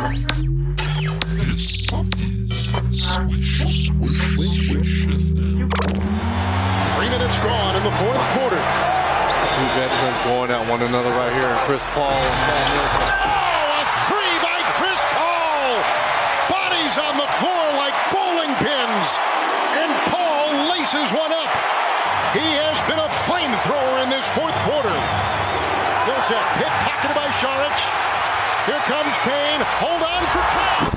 This is Swish, Swish, Swish FM. Three minutes gone in the fourth quarter. Two veterans going at one another right here. Chris Paul and Paul Millsap. Oh, a three by Chris Paul. Bodies on the floor like bowling pins. And Paul laces one up. He has been a flamethrower in this fourth quarter. Millsap pickpocketed by Saric. Here comes Payne. Hold on for Trout.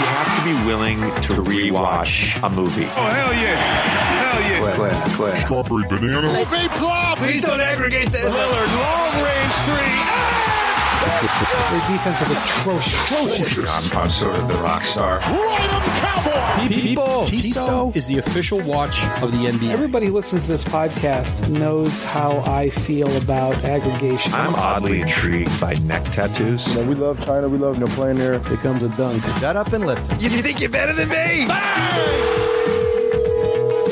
You have to be willing to rewatch a movie. Oh, hell yeah. Hell yeah. Claire, Claire. Strawberry banana. Ove Blob. Please don't aggregate this. Lillard, long range three. Ah! Their defense is atrocious. I'm, I'm sort of the rock star. Right on Cowboy. People, Tissot is the official watch of the NBA. Everybody who listens to this podcast knows how I feel about aggregation. I'm oddly intrigued by neck tattoos. You know, we love China. We love no know playing there. It comes a dunk. Shut up and listen. You think you're better than me?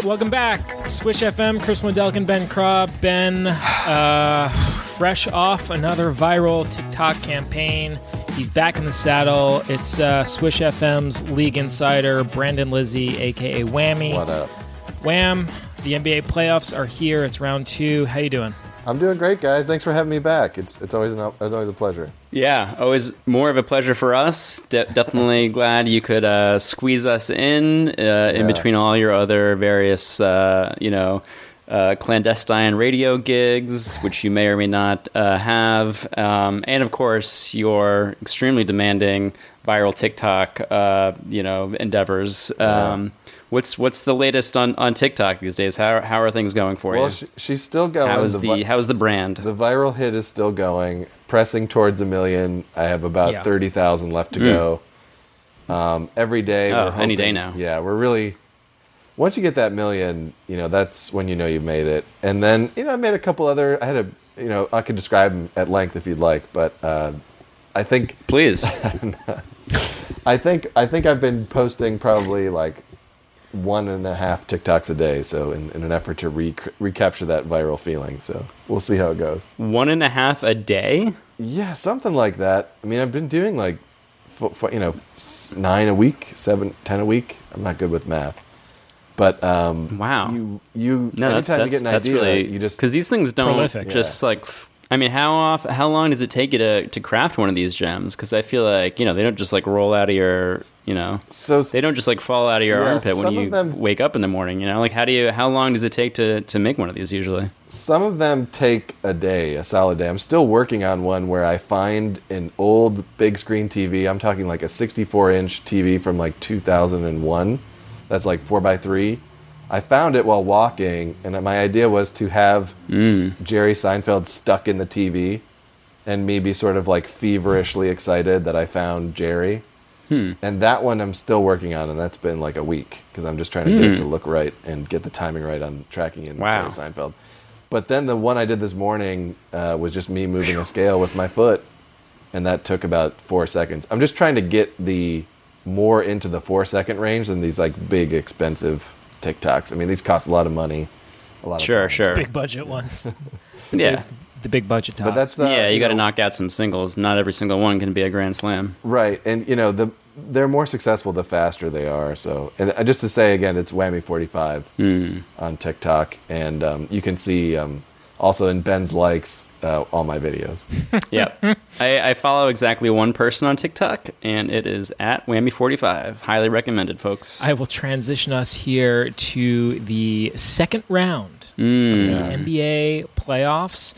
Welcome back, Swish FM. Chris Wendelken, Ben Craw. Ben, uh, fresh off another viral TikTok campaign. He's back in the saddle. It's uh, Swish FM's league insider, Brandon Lisy, aka Whammy. What up? Wham! The NBA playoffs are here. It's round two. How you doing? I'm doing great, guys. Thanks for having me back. It's it's always an, it's always a pleasure. Yeah, always more of a pleasure for us. De- definitely glad you could uh, squeeze us in uh, in Yeah. between all your other various, uh, you know, uh, clandestine radio gigs, which you may or may not uh, have, um, and of course your extremely demanding viral TikTok, uh, you know, endeavors. Um, What's what's the latest on, on TikTok these days? How how are things going for Well, you? she, she's still going. How is the, the how is the brand? the viral hit is still going, pressing towards a million. I have about Yeah. thirty thousand left to go. Um, every day. Oh, we're any day now. Yeah, we're really. Once you get that million, you know that's when you know you've made it. And then you know I made a couple other. I had a you know I could describe them at length if you'd like, but uh, I think Please. I think I think I've been posting probably like one and a half TikToks a day. So in, in an effort to re- recapture that viral feeling. So we'll see how it goes. One and a half a day? Yeah, something like that. I mean, I've been doing like, f- f- you know, s- nine a week, seven, ten a week. I'm not good with math, but um, Wow. you you No, that's anytime that's, you get an that's idea, really you just because these things don't Prolific. just like. I mean, how off? How long does it take you to, to craft one of these gems? Because I feel like you know they don't just like roll out of your you know so they don't just like fall out of your Yeah, armpit when you them- wake up in the morning. You know, like how do you? How long does it take to to make one of these usually? Some of them take a day, a solid day. I'm still working on one where I find an old big screen TV. I'm talking like a 64 inch TV from like 2001. That's like 4x3. I found it while walking, and my idea was to have mm. Jerry Seinfeld stuck in the TV and me be sort of like feverishly excited that I found Jerry. Hmm. And that one I'm still working on, and that's been like a week because I'm just trying to get it to hmm. look right and get the timing right on tracking in Wow. Jerry Seinfeld. But then the one I did this morning uh, was just me moving a scale with my foot, and that took about four seconds. I'm just trying to get the more into the four second range than these like big expensive TikToks. I mean, these cost a lot of money. A lot Sure, of time. sure. Big budget ones. Yeah, the big budget tops. But that's uh, yeah. You, got to knock out some singles. Not every single one can be a grand slam. right, and you know the they're more successful the faster they are. So, and uh, just to say again, it's Whammy Forty Five Hmm. on TikTok, and um, you can see um, also in Ben's likes uh, all my videos. Yep. I, I follow exactly one person on TikTok, and it is at Whammy45. Highly recommended, folks. I will transition us here to the second round Mm. of the NBA playoffs.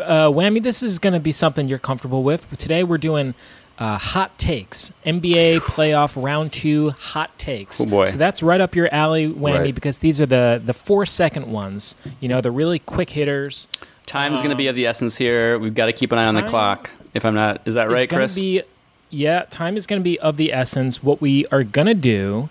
Uh, Whammy, this is going to be something you're comfortable with. Today we're doing uh, hot takes, NBA playoff round two hot takes. Oh, boy. So that's right up your alley, Whammy, Right. because these are the the four second ones. You know, the really quick hitters. Time's going to be of the essence here. We've got to keep an eye on the clock. If I'm not, is that right, Chris? Be, yeah, time is going to be of the essence. What we are going to do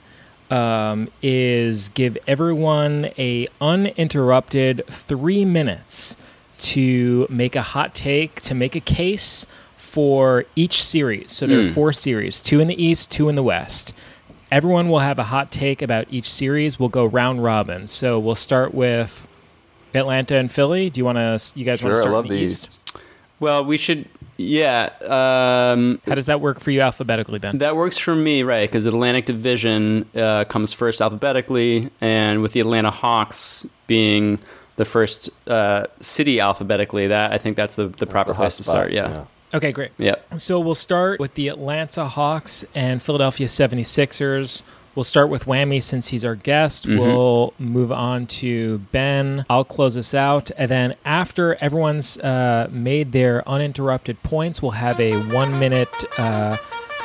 um, is give everyone a uninterrupted three minutes to make a hot take, to make a case for each series. So there Hmm. are four series: two in the East, two in the West. everyone will have a hot take about each series. We'll go round robin. So we'll start with Atlanta and Philly. Do you want to? You guys want Sure, to I start love in the the East? East. Well, we should. Yeah, um, How does that work for you alphabetically, Ben? that works for me, right? Because Atlantic Division uh, comes first alphabetically, and with the Atlanta Hawks being the first uh, city alphabetically, that I think that's the, the proper the hot place to start. Yeah. Okay, great. Yep. So we'll start with the Atlanta Hawks and Philadelphia 76ers. We'll start with Whammy since he's our guest. We'll move on to Ben. I'll close us out. And then after everyone's uh, made their uninterrupted points, we'll have a one minute uh,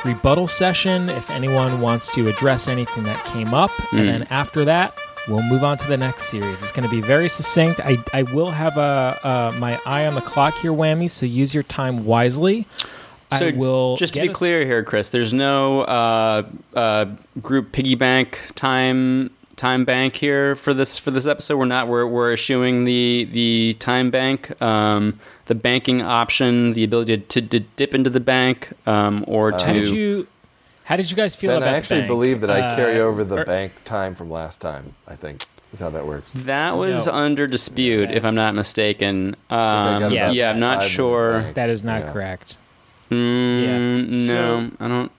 rebuttal session if anyone wants to address anything that came up. And then after that, we'll move on to the next series. It's going to be very succinct. I, I will have a, uh, my eye on the clock here, Whammy, so use your time wisely. So I will just to be us- clear here, Chris, there's no uh, uh, group piggy bank time time bank here for this for this episode. We're not we're, we're eschewing the the time bank, um, the banking option, the ability to, to dip into the bank, um, or to How did you? How did you guys feel Ben, about I the actually bank? believe that I carry Uh, over the or- bank time from last time. I think is how that works. that was No. under dispute, if I'm not mistaken. Um, Yeah. yeah, I'm not sure. That is not Yeah. correct. Mm, Yeah. No, I don't.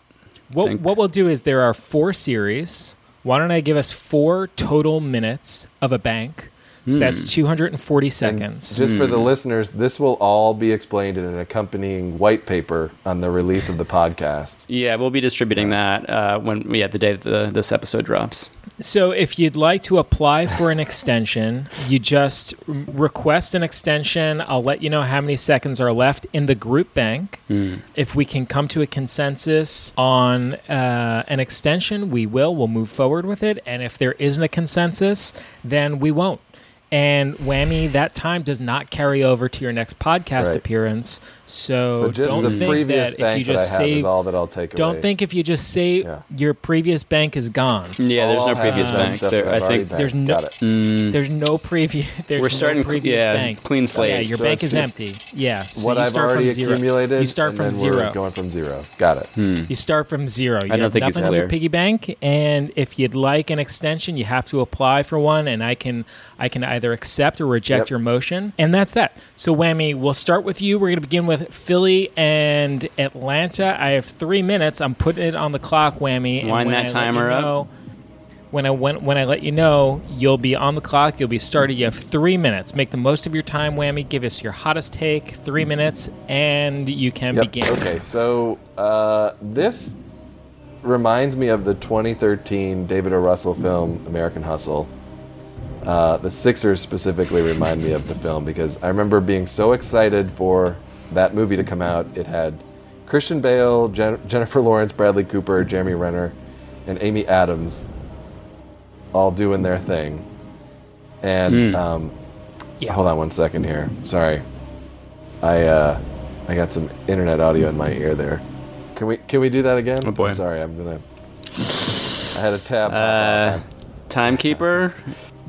What think- what we'll do is there are four series. Why don't I give us four total minutes of a bank? So Hmm. that's 240 And seconds. just for the listeners, this will all be explained in an accompanying white paper on the release of the podcast. Yeah, we'll be distributing that uh, when yeah the day that the, this episode drops. So if you'd like to apply for an extension, you just request an extension. I'll let you know how many seconds are left in the group bank. If we can come to a consensus on uh, an extension, we will. We'll move forward with it. And if there isn't a consensus, then we won't. And whammy, that time does not carry over to your next podcast Right. appearance. So, So just don't the think previous that if you bank that I just have save, all that I'll take don't away. think if you just say Yeah. your previous bank is gone. Yeah, there's All no previous bank. There, I've I already think. There's no- Got. Mm. There's no previous. There's we're no starting. previous yeah, bank. clean slate. Yeah, your So bank is empty. Yeah. So what you I've already from zero. accumulated, You start and from then zero. we're going from zero. Got it. Hmm. You start from zero. You I don't have think it's nothing in your piggy bank, and if you'd like an extension, you have to apply for one, and I can I can either accept or reject Yep. your motion, and that's that. So, Whammy, we'll start with you. We're going to begin with Philly and Atlanta. I have three minutes. I'm putting it on the clock, Whammy. Wind when that I timer you up. When I when, when I let you know, you'll be on the clock. You'll be started. You have three minutes. Make the most of your time, Whammy. Give us your hottest take. Three minutes, and you can Yep. begin. Okay, so uh, this reminds me of the 2013 David O. Russell film American Hustle. Uh, the Sixers specifically remind me of the film because I remember being so excited for that movie to come out. It had Christian Bale, Jen- Jennifer Lawrence, Bradley Cooper, Jeremy Renner, and Amy Adams all doing their thing. And um, Yeah. hold on one second here. Sorry, I uh, I got some internet audio in my ear there. Can we can we do that again? Oh, boy. I'm sorry, I'm gonna. I had a tab. Uh, timekeeper.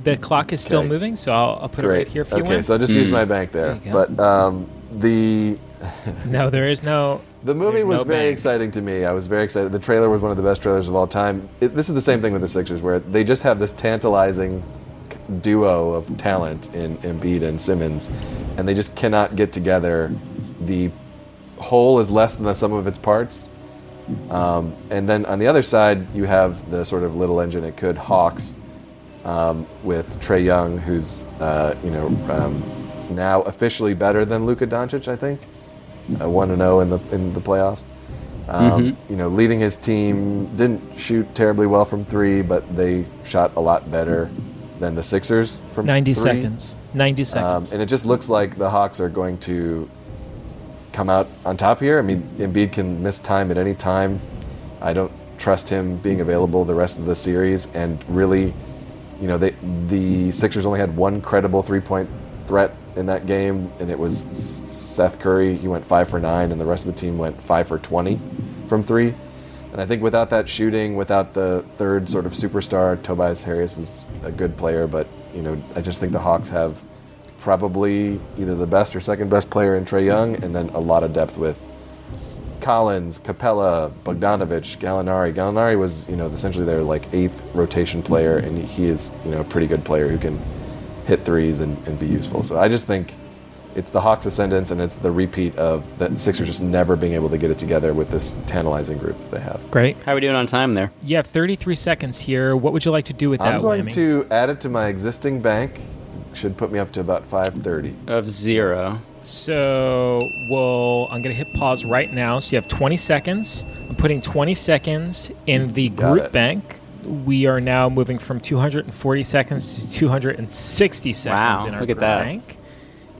The clock is still Okay. moving, so I'll, I'll put it right here for you. okay, Win. so I'll just use my bank there. There. But um, the no, there is no. the movie was no very bank. exciting to me. I was very excited. The trailer was one of the best trailers of all time. It, this is the same thing with the Sixers, where they just have this tantalizing duo of talent in Embiid and Simmons, and they just cannot get together. The whole is less than the sum of its parts. Um, and then on the other side, you have the sort of little engine it could Hawks um, with Trae Young, who's uh, you know um, now officially better than Luka Doncic, I think, uh, one and zero in the in the playoffs. Um, You know, leading his team didn't shoot terribly well from three, but they shot a lot better than the Sixers from 90 three. seconds. 90 Um, seconds. and it just looks like the Hawks are going to come out on top here. I mean, Embiid can miss time at any time. I don't trust him being available the rest of the series. And really, you know, they, the Sixers only had one credible three-point threat in that game, and it was Seth Curry. He went five for nine, and the rest of the team went five for 20 from three. And I think without that shooting, without the third sort of superstar, Tobias Harris is a good player, but you know, I just think the Hawks have probably either the best or second best player in Trae Young, and then a lot of depth with Collins, Capela, Bogdanovic, Gallinari. Gallinari was, you know, essentially their like eighth rotation player, and he is, you know, a pretty good player who can hit threes and, and be useful. So I just think it's the Hawks' ascendance, and it's the repeat of the Sixers just never being able to get it together with this tantalizing group that they have. Great. How are we doing on time there? You have 33 seconds here. What would you like to do with that, I'm going Whammy? to add it to my existing bank. Should put me up to about 530. Of zero. So we'll. I'm going to hit pause right now. So you have 20 seconds. I'm putting 20 seconds in the Got group it. bank. We are now moving from 240 seconds to 260 seconds Wow, in our look at that. bank.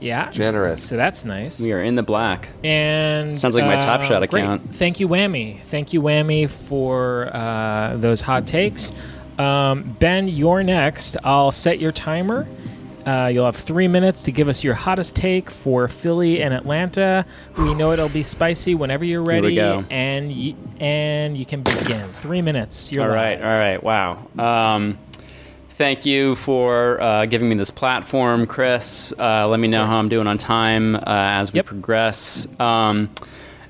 Yeah. Generous. So that's nice. We are in the black. And Sounds like my Top uh, Shot great. account. Thank you, Whammy. Thank you, Whammy, for uh, those hot takes. Um, ben, you're next. I'll set your timer. Uh, you'll have three minutes to give us your hottest take for Philly and Atlanta. We know it'll be spicy whenever you're ready, and y- and you can begin. Three minutes. You're All right, all right, wow. Um, thank you for uh, giving me this platform, Chris. Uh, let me know how I'm doing on time uh, as we Yep. progress. Um,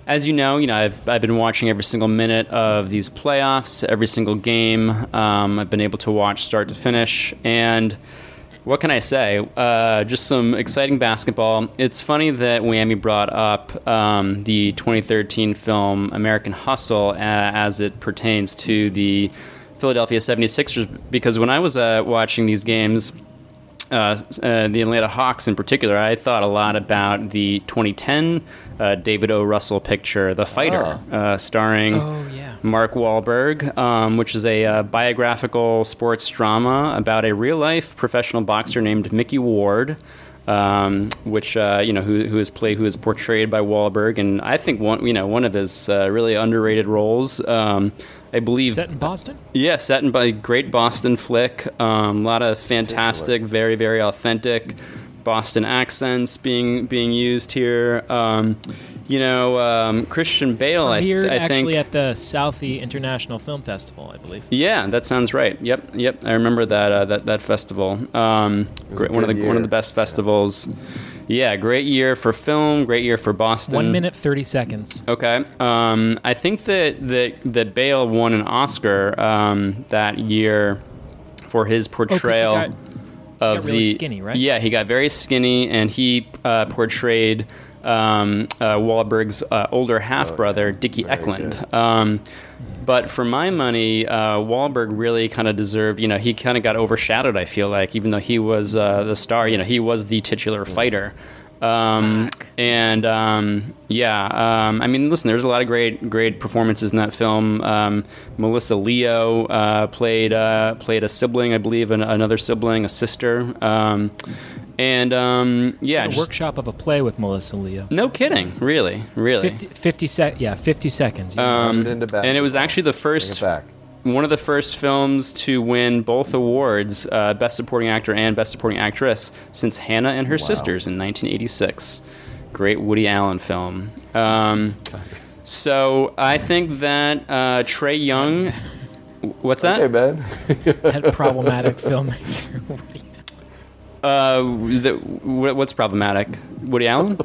as you know, you know I've, I've been watching every single minute of these playoffs, every single game. Um, I've been able to watch start to finish, and what can I say? Uh, just some exciting basketball. It's funny that Whammy brought up um, the 2013 film American Hustle uh, as it pertains to the Philadelphia 76ers, because when I was uh, watching these games, uh, uh, the Atlanta Hawks in particular, I thought a lot about the 2010 uh, David O. Russell picture, The Fighter, uh, starring Oh. Mark Wahlberg, um, which is a uh, biographical sports drama about a real life professional boxer named Micky Ward. Um, which uh, you know who, who is played who is portrayed by Wahlberg and I think one you know one of his uh, really underrated roles um, I believe Set in Boston. yeah, set in by great Boston flick. Um, a lot of fantastic, very very authentic Boston accents being being used here. You know, um, Christian Bale. I, th- I actually think. at the Southie International Film Festival, I believe. yeah, that sounds right. Yep, yep. I remember that uh, that that festival. Um, great, one of the good one of the best festivals. Yeah, great year for film. Great year for Boston. One minute, 30 seconds. Okay. Um, I think that, that that Bale won an Oscar um, that year for his portrayal Oh, got- of got really the skinny, right? Yeah, he got very skinny, and he uh, portrayed um, uh, Wahlberg's uh, older half brother, Dickie Very Eklund. Um, but for my money, uh, Wahlberg really kind of deserved. You know, he kind of got overshadowed. I feel like, even though he was uh, the star, you know, he was the titular fighter. Um, and um, yeah, um, I mean, listen, there's a lot of great, great performances in that film. Um, Melissa Leo uh, played uh, played a sibling, I believe, an, another sibling, a sister. And um, yeah, a just, workshop of a play with Melissa Leo. no kidding, really, really. 50, 50 sec- yeah, 50 seconds. Um, and it was actually the first one of the first films to win both awards, uh, Best Supporting Actor and Best Supporting Actress, since Hannah and Her Sisters in 1986. Great Woody Allen film. Um, so I think that uh, Trae Young. What's that? Hey, Ben. had problematic filmmaker. Uh, the, what's problematic? Woody Allen?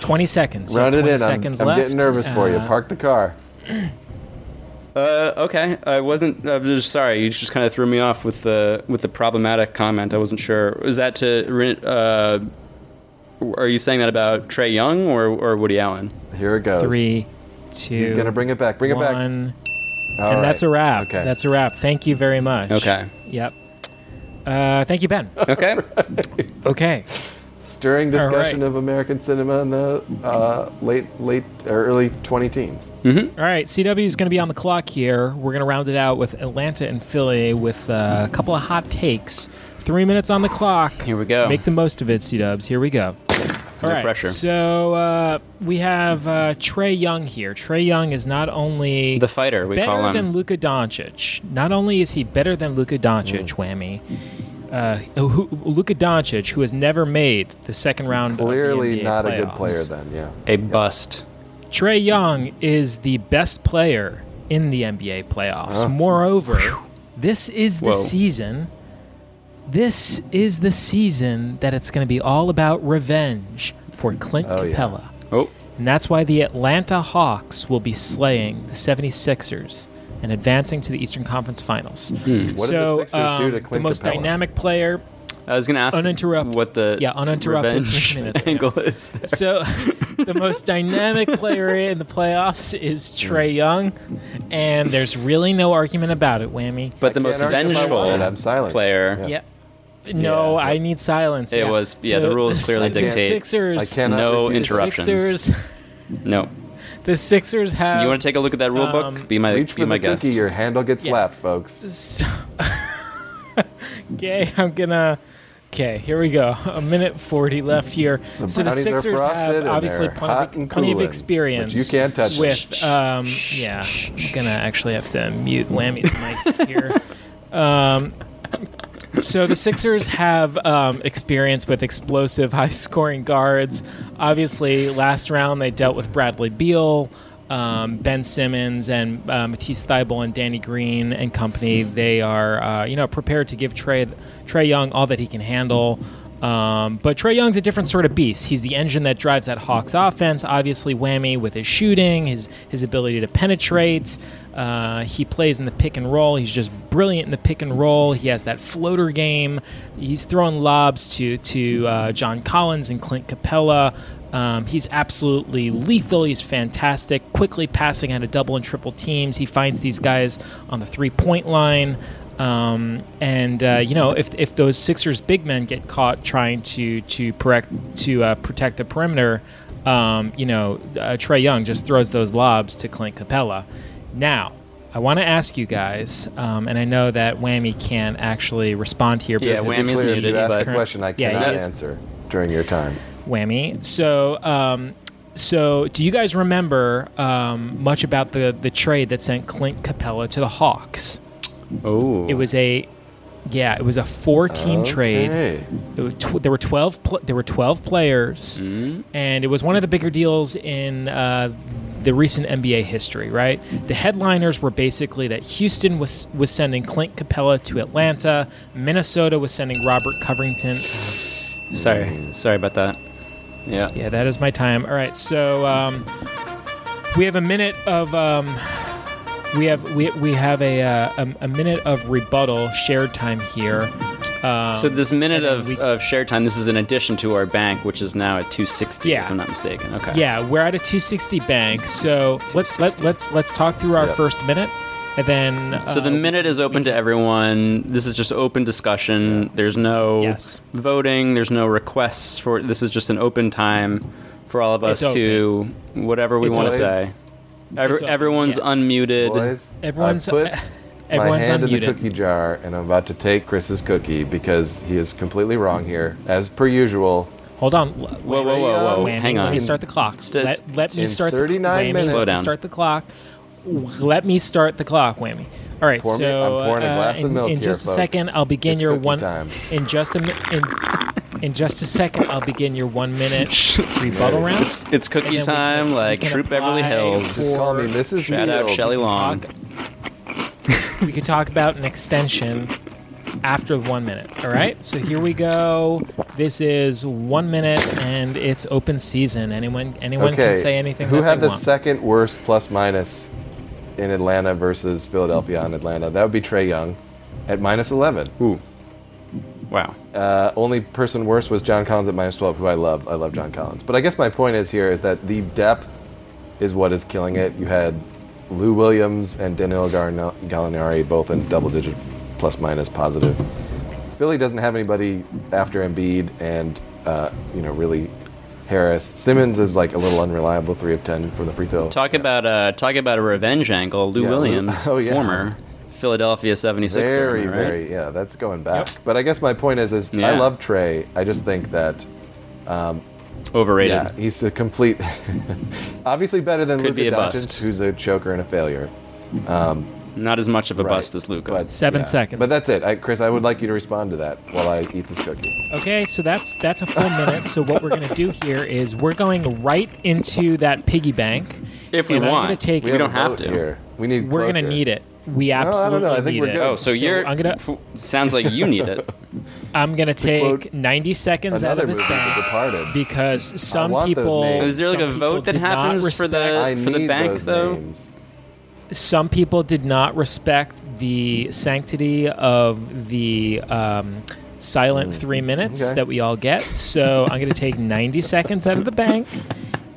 20 seconds. You have Run it 20 in. I'm, seconds I'm left. getting nervous for you. Uh, Park the car. Uh, okay, I wasn't. I was just sorry. You just kind of threw me off with the with the problematic comment. I wasn't sure. Is that to? Uh, are you saying that about Trae Young or, or Woody Allen? Here it goes. Three, two, He's gonna bring it back. Bring it back. All and right. that's a wrap. Okay. That's a wrap. Thank you very much. Okay. Yep. Uh, thank you, Ben. Okay. Okay. Stirring discussion right. of American cinema in the uh, late, late, or early 20 teens. All right. CW is going to be on the clock here. We're going to round it out with Atlanta and Philly with uh, a couple of hot takes. Three minutes on the clock. Here we go. Make the most of it, C Dubs. Here we go. All No pressure. So uh, we have uh, Trae Young here. Trae Young is not only The fighter, we better call him. than Luka Doncic. Not only is he better than Luka Doncic, Mm. whammy. Uh, who, Luka Doncic, who has never made the second round. of the Clearly NBA not a good player then, yeah. a bust. Trae Young is the best player in the NBA playoffs. Moreover, this is the Whoa. season. This is the season that it's going to be all about revenge for Clint Oh, yeah. Oh, And that's why the Atlanta Hawks will be slaying the 76ers and advancing to the Eastern Conference Finals. What did the so, Sixers do to um, Clint the most Capela? dynamic player. I was going to ask Uninterrupted. what the Yeah, uninterrupted revenge minutes, yeah. angle is. There. So, the most dynamic player in the playoffs is Trae Young, and there's really no argument about it, Whammy. But the most can't argue if I vengeful silent. player. Yeah. Yeah. No, Yeah, I need silence. It yeah. was- yeah, the rules clearly dictate- Sixers, I cannot No interruptions. Sixers, No. The Sixers have. You want to take a look at that rule um, book? Be my Reach be for my the guest. cookie, your handle gets Yeah. slapped, folks. So, okay, I'm gonna. Okay, here we go. A minute forty left here. The so the Sixers have obviously plenty, hot of, and plenty of experience. but you can't touch with. it. Um, yeah, I'm gonna actually have to mute Whammy's mic here. Um, so the Sixers have um, experience with explosive, high-scoring guards. Obviously, last round they dealt with Bradley Beal, um, Ben Simmons, and uh, Matisse Thybulle and Danny Green and company. They are, uh, you know, prepared to give Trae Trae Young all that he can handle. Um, but Trae Young's a different sort of beast. He's the engine that drives that Hawks offense. Obviously, whammy with his shooting, his his ability to penetrate. Uh, he plays in the pick and roll. He's just brilliant in the pick and roll. He has that floater game. He's throwing lobs to to uh, John Collins and Clint Capela. Um, he's absolutely lethal. He's fantastic. Quickly passing out of double and triple teams. He finds these guys on the three point line. Um, and uh, you know, if, if those Sixers big men get caught trying to to protect to uh, protect the perimeter, um, you know, uh, Trae Young just throws those lobs to Clint Capela. Now, I want to ask you guys, um, and I know that Whammy can't actually respond here. Yeah, Just to be Whammy's clear, muted, you ask but- the question, I cannot is. answer during your time. Whammy. So, um, so do you guys remember um, much about the the trade that sent Clint Capela to the Hawks? Oh, It was a yeah, it was a four team trade. Okay. It was tw- there were twelve. Pl- there were twelve players, and it was one of the bigger deals in uh, the recent NBA history. Right, the headliners were basically that Houston was was sending Clint Capela to Atlanta, Minnesota was sending Robert Covington. sorry, sorry about that. Yeah. Yeah, that is my time. All right, so um, we have a minute of um, we have we, we have a, uh, a minute of rebuttal shared time here. Um, So this minute of, we- of share time, this is in addition to our bank, which is now at 260, Yeah. if I'm not mistaken. Okay. Yeah, we're at a 260 bank. So let's let's let's let's talk through our Yeah. first minute, and then So the uh, minute is open to everyone. This is just open discussion. There's no Yes. voting. There's no requests for. This is just an open time for all of us to whatever we want to say. Every, It's everyone's yeah. unmuted. Boys, Everyone's- I put everyone's my hand in the cookie jar, and I'm about to take Chris's cookie because he is completely wrong here, as per usual. Hold on. Whoa, whoa, whoa, whoa! Whammy, Hang on. Let me start the clock. Stis- let, let me start. 39 the, minutes. Slow down. Start the clock. Let me start the clock, Whammy. All right, Pour me- so I'm pouring a uh, glass of in, milk in here, just a second, I'll begin It's your one. time. In just a mi- in, in just a second, I'll begin your one minute rebuttal round. It's, it's cookie And time, can- like Troop Beverly Hills. Just call me Mrs. Shout out Fields. Shelley Long. we could talk about an extension after one minute. All right. So here we go. This is one minute, and it's open season. Anyone, anyone Okay, can say anything. who that had they the want. second worst plus minus in Atlanta versus Philadelphia on Atlanta? That would be Trae Young at minus 11. Ooh. Wow. Uh, only person worse was John Collins at minus 12, who I love. I love John Collins. But I guess my point is here is that the depth is what is killing it. You had Lou Williams and Danilo Gallinari both in double digit plus minus positive. Philly doesn't have anybody after Embiid and, uh, you know, really Harris. Simmons is like a little unreliable, 3 of 10 from the free throw. Talk about uh, talk about a revenge angle. Lou Yeah, Lou- Williams, oh, yeah. former Philadelphia 76er, very, right? very, yeah, that's going back. But I guess my point is, is I love Trae. I just think that um, overrated. Yeah, he's a complete. obviously better than Could be Luka a Doncic, bust. who's a choker and a failure. Um, Not as much of a Right. bust as Luka. But Seven yeah. seconds. But that's it, I, Chris. I would like you to respond to that while I eat this cookie. Okay, so that's that's a full minute. So what we're gonna do here is we're going right into that piggy bank. if we and I'm want, gonna take we have don't have to. here. We need. We're gonna need it. We I don't absolutely know. I think need we're it. good. Oh, so, you're. I'm gonna Sounds like you need it. I'm gonna take 90 seconds out of this bank Departed. because some people. names. Is there like a vote that did not happens for the for the bank though? names. some people did not respect the sanctity of the um, silent three minutes Mm. okay. that we all get. So I'm going to take 90 seconds out of the bank,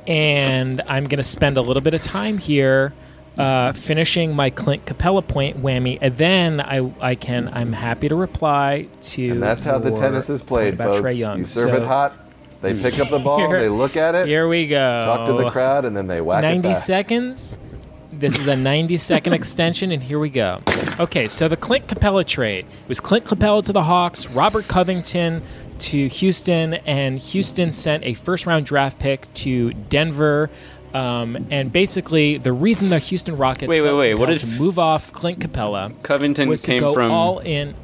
and I'm going to spend a little bit of time here. Uh, finishing my Clint Capela point whammy, and then I, I can I'm happy to reply to. And that's how the tennis is played, folks. Young. You serve So it hot. They pick up the ball. Here- they look at it. Here we go. talk to the crowd, and then they whack it 90 seconds. This is a 90 second extension, and here we go. Okay, so the Clint Capela trade it was Clint Capela to the Hawks, Robert Covington to Houston, and Houston sent a first round draft pick to Denver. Um, and basically, the reason the Houston Rockets Wait, wait, felt wait, what compelled did- to move off Clint Capela Covington was to came go from all in.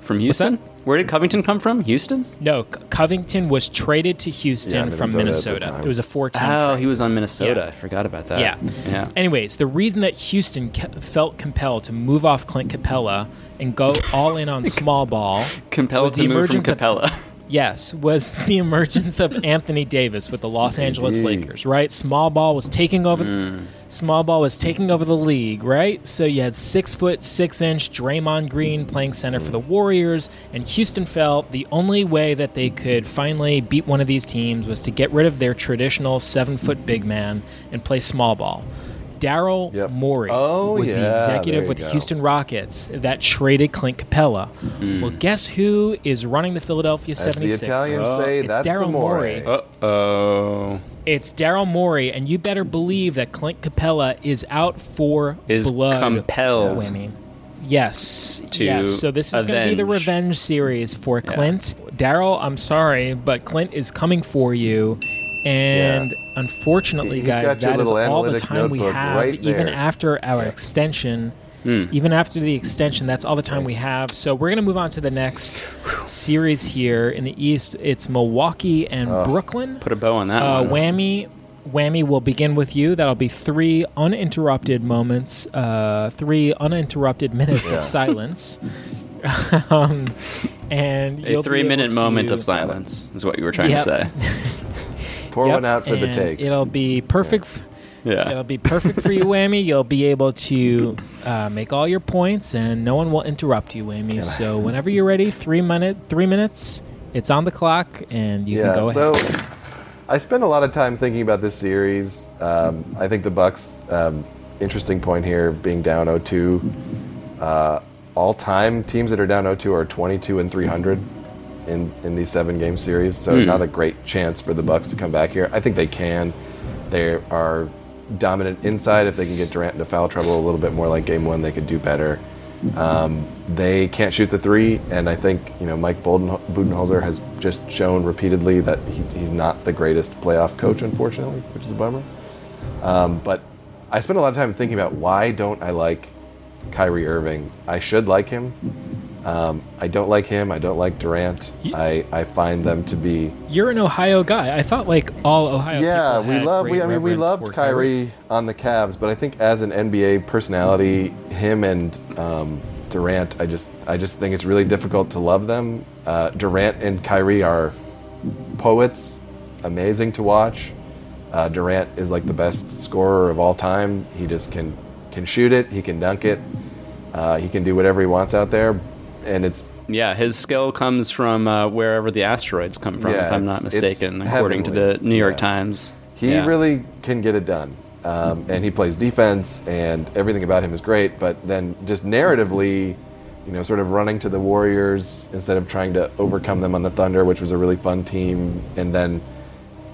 from Houston. Where did Covington come from? Houston. No, C- Covington was traded to Houston Yeah, from Minnesota Minnesota. It was a four-team. Oh, trade. he was on Minnesota. Yeah. I forgot about that. Yeah. Yeah. Anyways, the reason that Houston ca- felt compelled to move off Clint Capela and go all in on small ball, Compelled was to the move from emergence of- Capela. Yes, was the emergence of Anthony Davis with the Los Angeles. Lakers. Right, small ball was taking over. Mm. Small ball was taking over the league, right? So you had six foot six inch Draymond Green playing center for the mm. Warriors, and Houston felt the only way that they could finally beat one of these teams was to get rid of their traditional seven foot big man and play small ball. Daryl Yep. Morey Oh, was yeah, the executive you with the. Houston Rockets that traded Clint Capela. Well, guess who is running the Philadelphia As the 76ers? Italians Oh, say, it's Daryl. Morey. Uh oh. It's Daryl Morey, and you better believe that Clint Capela is out for Is blood. compelled Whammy. Yes. to yes. So this is going to be the revenge series for Clint. Daryl, I'm sorry, but Clint is coming for you. And unfortunately, He's guys, that is all the time we have, right even after our extension. Hmm. Even after the extension, that's all the time we have. So we're going to move on to the next series here in the East. It's Milwaukee and Brooklyn. Put a bow on that Uh, one. whammy, whammy will begin with you. That'll be three uninterrupted moments, uh, three uninterrupted minutes Yeah. of silence. um, and A three-minute moment of silence is what you were trying Yep. to say. Pour Yep, one out for the and takes. It'll be perfect. f- Yeah. It'll be perfect for you, Whammy. You'll be able to uh, make all your points, and no one will interrupt you, Whammy. So whenever you're ready, three minute, three minutes, it's on the clock, and you yeah. can go so ahead. I spent a lot of time thinking about this series. Um, I think the Bucks. Um, interesting point here, being down 0-2. Uh, all time teams that are down 0-2 are 22 and 300 in in these seven game series. So Hmm. not a great chance for the Bucks to come back here. I think they can. They are dominant inside. If they can get Durant into foul trouble a little bit more like game one, they could do better. Um, they can't shoot the three, and I think you know Mike Bolden, Budenholzer has just shown repeatedly that he, he's not the greatest playoff coach, unfortunately, which is a bummer. Um, but I spent a lot of time thinking about why don't I like Kyrie Irving? I should like him. Um, I don't like him. I don't like Durant. I, I find them to be You're an Ohio guy. I thought like all Ohio. yeah, people we had love. great We, I mean, we loved for Kyrie on the Cavs, but I think as an NBA personality, him and um, Durant, I just, I just think it's really difficult to love them. Uh, Durant and Kyrie are poets, amazing to watch. Uh, Durant is like the best scorer of all time. He just can can shoot it. He can dunk it. Uh, he can do whatever he wants out there, and it's Yeah, his skill comes from uh, wherever the asteroids come from, Yeah, if I'm not mistaken, according to the. New York Yeah. Times. He Yeah. really can get it done. Um, and he plays defense, and everything about him is great. But then, just narratively, you know, sort of running to the Warriors instead of trying to overcome them on the Thunder, which was a really fun team. And then,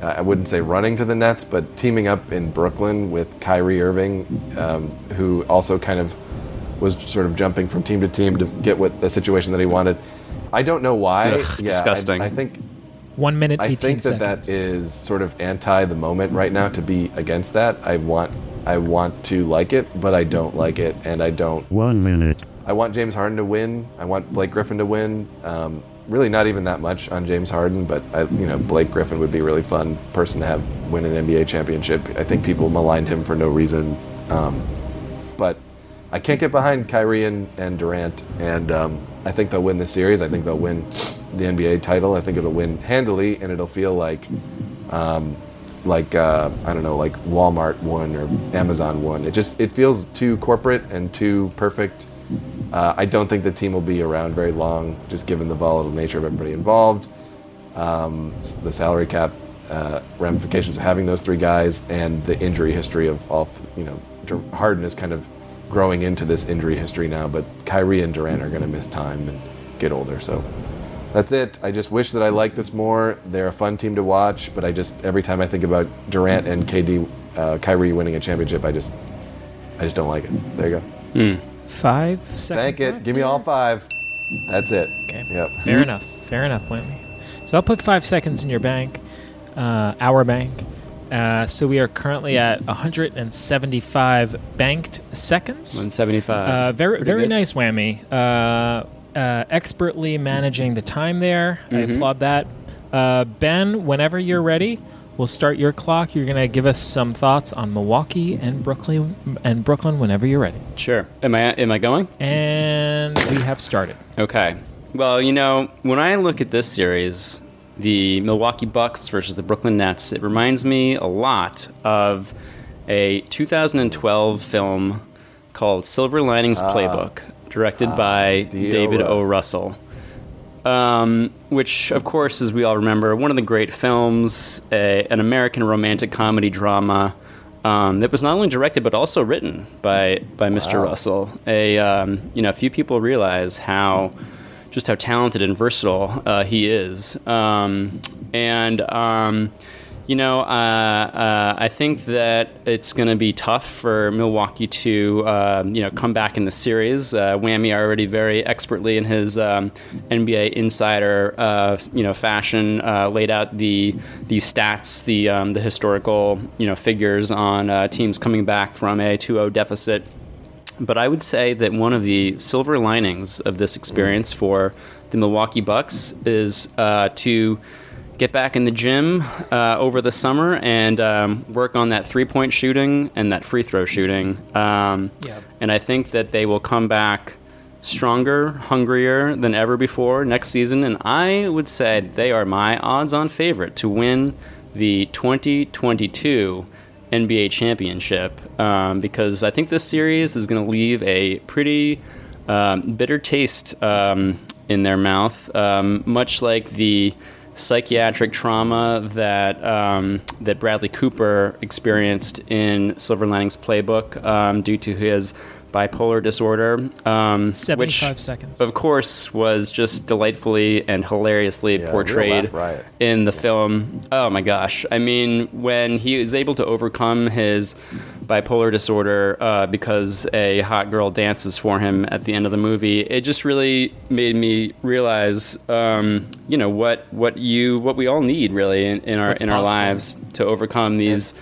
uh, I wouldn't say running to the Nets, but teaming up in Brooklyn with Kyrie Irving, um, who also kind of was sort of jumping from team to team to get what the situation that he wanted. I don't know why. Ugh, yeah, disgusting. I think One minute, I think that seconds. that is sort of anti the moment right now to be against that. I want I want to like it, but I don't like it, and I don't. One minute. I want James Harden to win. I want Blake Griffin to win. Um, really, not even that much on James Harden, but I, you know, Blake Griffin would be a really fun person to have win an NBA championship. I think people maligned him for no reason, um, but I can't get behind Kyrie and, and Durant, and um, I think they'll win the series. I think they'll win the NBA title. I think it'll win handily, and it'll feel like, um, like uh, I don't know, like Walmart won or Amazon won. It just it feels too corporate and too perfect. Uh, I don't think the team will be around very long, just given the volatile nature of everybody involved, um, the salary cap uh, ramifications of having those three guys, and the injury history of all. You know, Harden is kind of growing into this injury history now, but Kyrie and Durant are going to miss time and get older. So that's it. I just wish that I liked this more. They're a fun team to watch, but I just every time I think about Durant and KD, uh, Kyrie winning a championship, I just I just don't like it. There you go. Five seconds. Thank it. Give me all five. That's it. Okay. Yep. Fair enough. Fair enough, Whammy. So I'll put five seconds in your bank, uh, our bank. Uh, so we are currently at 175 banked seconds. 175. Uh, very Pretty very good. nice whammy. Uh, uh, expertly managing the time there. I Mm-hmm. applaud that. Uh, ben, whenever you're ready, we'll start your clock. You're gonna give us some thoughts on Milwaukee and Brooklyn and Brooklyn whenever you're ready. Sure. Am I am I going? And we have started. Okay. Well, you know, when I look at this series, the Milwaukee Bucks versus the Brooklyn Nets, it reminds me a lot of a 2012 film called Silver Linings Playbook, directed by D.O. David O. Russell. Um, which, of course, as we all remember, one of the great films, a, an American romantic comedy drama um, that was not only directed but also written by by Mr. Russell. A um, you know, few people realize how just how talented and versatile uh, he is. Um, and um, you know, uh, uh, I think that it's going to be tough for Milwaukee to, uh, you know, come back in the series. Uh, Whammy already very expertly in his um, NBA insider, uh, you know, fashion uh, laid out the the stats, the um, the historical, you know, figures on teams coming back from a 2-0 deficit. But I would say that one of the silver linings of this experience for the Milwaukee Bucks is uh, to get back in the gym uh, over the summer and um, work on that three point shooting and that free throw shooting. Um, Yep. And I think that they will come back stronger, hungrier than ever before next season. And I would say they are my odds on favorite to win the 2022 NBA championship um, because I think this series is going to leave a pretty um, bitter taste um, in their mouth, um, much like the psychiatric trauma that um, that Bradley Cooper experienced in Silver Linings Playbook um, due to his bipolar disorder, um, which seconds. of course was just delightfully and hilariously Yeah, portrayed in the film. Oh my gosh. I mean, when he is able to overcome his bipolar disorder uh, because a hot girl dances for him at the end of the movie, it just really made me realize, um, you know, what what you what we all need really in, in our What's in our lives to overcome these.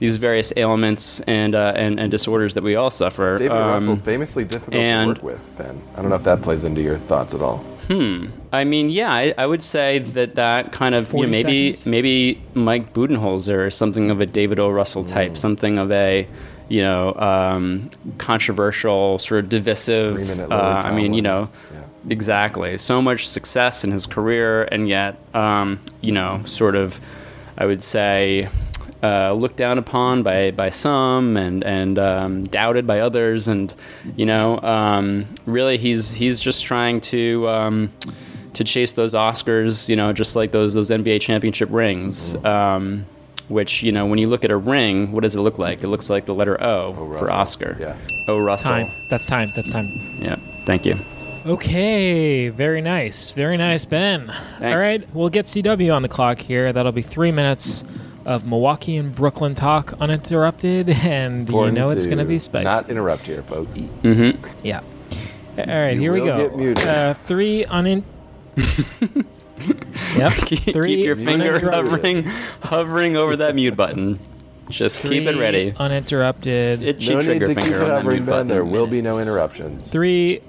These various ailments and, uh, and and disorders that we all suffer. David Um, Russell, famously difficult and- to work with, Ben. I don't know if that plays into your thoughts at all. Hmm. I mean, yeah, I, I would say that that kind of you know, maybe seconds. maybe Mike Budenholzer is something of a David O. Russell type, something of a you know um, controversial, sort of divisive. Screaming at Lily Uh, I mean, you know, Yeah. exactly. So much success in his career, and yet um, you know, sort of, I would say. Uh, looked down upon by, by some and and um, doubted by others, and you know, um, really, he's he's just trying to um, to chase those Oscars, you know, just like those those NBA championship rings. Um, which you know, when you look at a ring, what does it look like? It looks like the letter O, for Oscar. Yeah. O Russell. Time. That's time. That's time. Yeah. Thank you. Okay, very nice. Very nice, Ben. Thanks. All right, we'll get CW on the clock here. That'll be three minutes of Milwaukee and Brooklyn talk uninterrupted, and you know it's going to be spicy. Not interrupt here, folks. yeah. All right, You here we go. get muted. Uh, three unin. yep. Keep Three your finger hovering hovering over that mute button. Just keep it ready. Uninterrupted. Itchy No need trigger to keep finger it on that hovering, mute button. There will be no interruptions. Three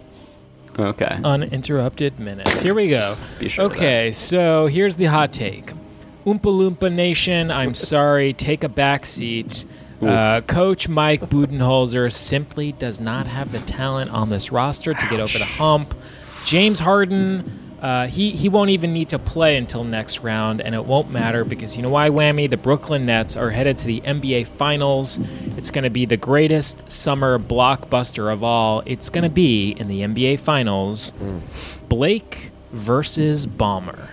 Okay. uninterrupted minutes. Here we go. Be sure okay, so here's the hot take. Oompa Loompa Nation, I'm sorry, take a back seat. Uh, Coach Mike Budenholzer simply does not have the talent on this roster to get over the hump. James Harden, uh, he, he won't even need to play until next round, and it won't matter because you know why, Whammy? The Brooklyn Nets are headed to the NBA Finals. It's going to be the greatest summer blockbuster of all. It's going to be in the NBA Finals Blake versus Bomber.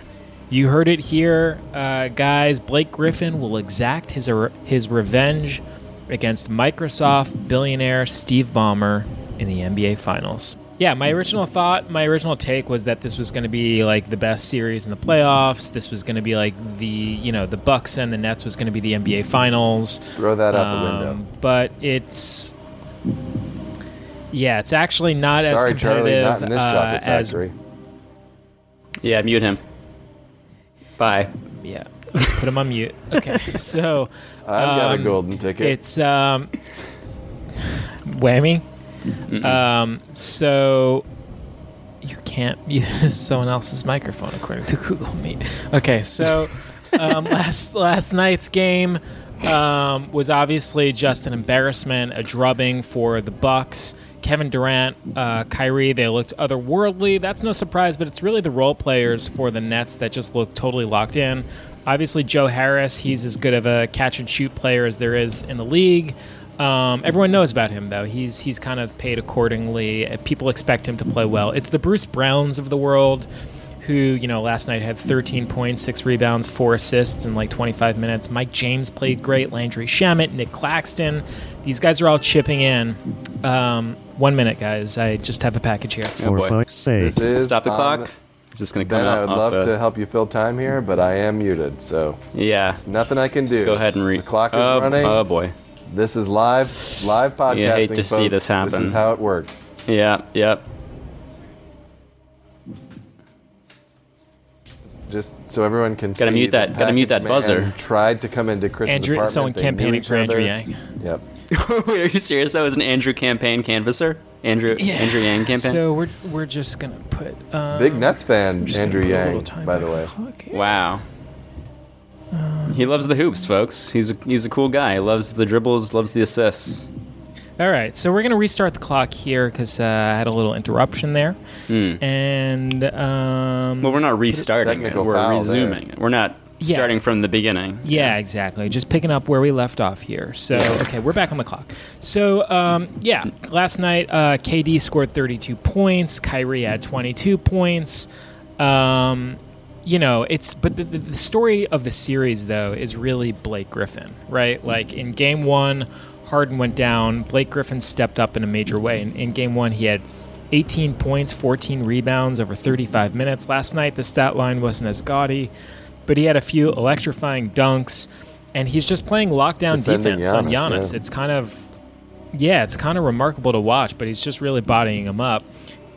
You heard it here, uh, guys. Blake Griffin will exact his his revenge against Microsoft billionaire Steve Ballmer in the NBA Finals. Yeah, my original thought, my original take was that this was going to be like the best series in the playoffs. This was going to be like the you know the Bucks and the Nets was going to be the NBA Finals. Throw that out the Um, window. But it's yeah, it's actually not as Sorry, Charlie, competitive not in this uh, chocolate as factory. Yeah, mute him. Bye. yeah. Put him on mute. Okay, so I've got a um, golden ticket. It's um, whammy. Um, so you can't use someone else's microphone according to Google Meet. Okay, so um, last last night's game um, was obviously just an embarrassment, a drubbing for the Bucks. Kevin Durant, uh, Kyrie, they looked otherworldly. That's no surprise, but it's really the role players for the Nets that just look totally locked in. Obviously, Joe Harris, he's as good of a catch and shoot player as there is in the league. Um, everyone knows about him, though. He's he's kind of paid accordingly. Uh, People expect him to play well. It's the Bruce Browns of the world, who you know last night had 13 points, six rebounds, four assists in like 25 minutes. Mike James played great. Landry Shamet, Nic Claxton, these guys are all chipping in. Um, one minute, guys. I just have a package here. Oh, boy. this is Stop the on clock. Is this going to come Ben, out? I would love the- to help you fill time here, but I am muted, so Yeah. nothing I can do. Go ahead and read. The clock is oh, running. Oh boy. This is live, live podcasting. You hate to see this happen. This is how it works. Yeah. Yep. Just so everyone can Gotta see. mute that- gotta mute that buzzer. Tried to come into Chris's Andrew, apartment. someone campaigning each for Andrew. Yang. Yep. Wait, are you serious? That was an Andrew campaign canvasser. Andrew Andrew Yang campaign. So we're we're just gonna put um, Big Nets fan, Andrew put a little Yang, by the way. clock here. Wow. He loves the hoops, folks. He's a, he's a cool guy. He loves the dribbles, loves the assists. All right, so we're gonna restart the clock here because uh, I had a little interruption there, and um. Well, we're not restarting it. We're foul resuming it. We're not Yeah. starting from the beginning. Yeah, exactly. Just picking up where we left off here. So, okay, we're back on the clock. So, um, yeah, last night uh, KD scored 32 points. Kyrie had 22 points. Um, you know, it's but the, the, the story of the series though is really Blake Griffin, right? Like in Game One, Harden went down. Blake Griffin stepped up in a major way. In, in Game One, he had 18 points, 14 rebounds over 35 minutes. Last night, the stat line wasn't as gaudy, but he had a few electrifying dunks, and he's just playing lockdown defense on Giannis, Giannis. yeah. It's kind of, yeah, it's kind of remarkable to watch, but he's just really bodying him up.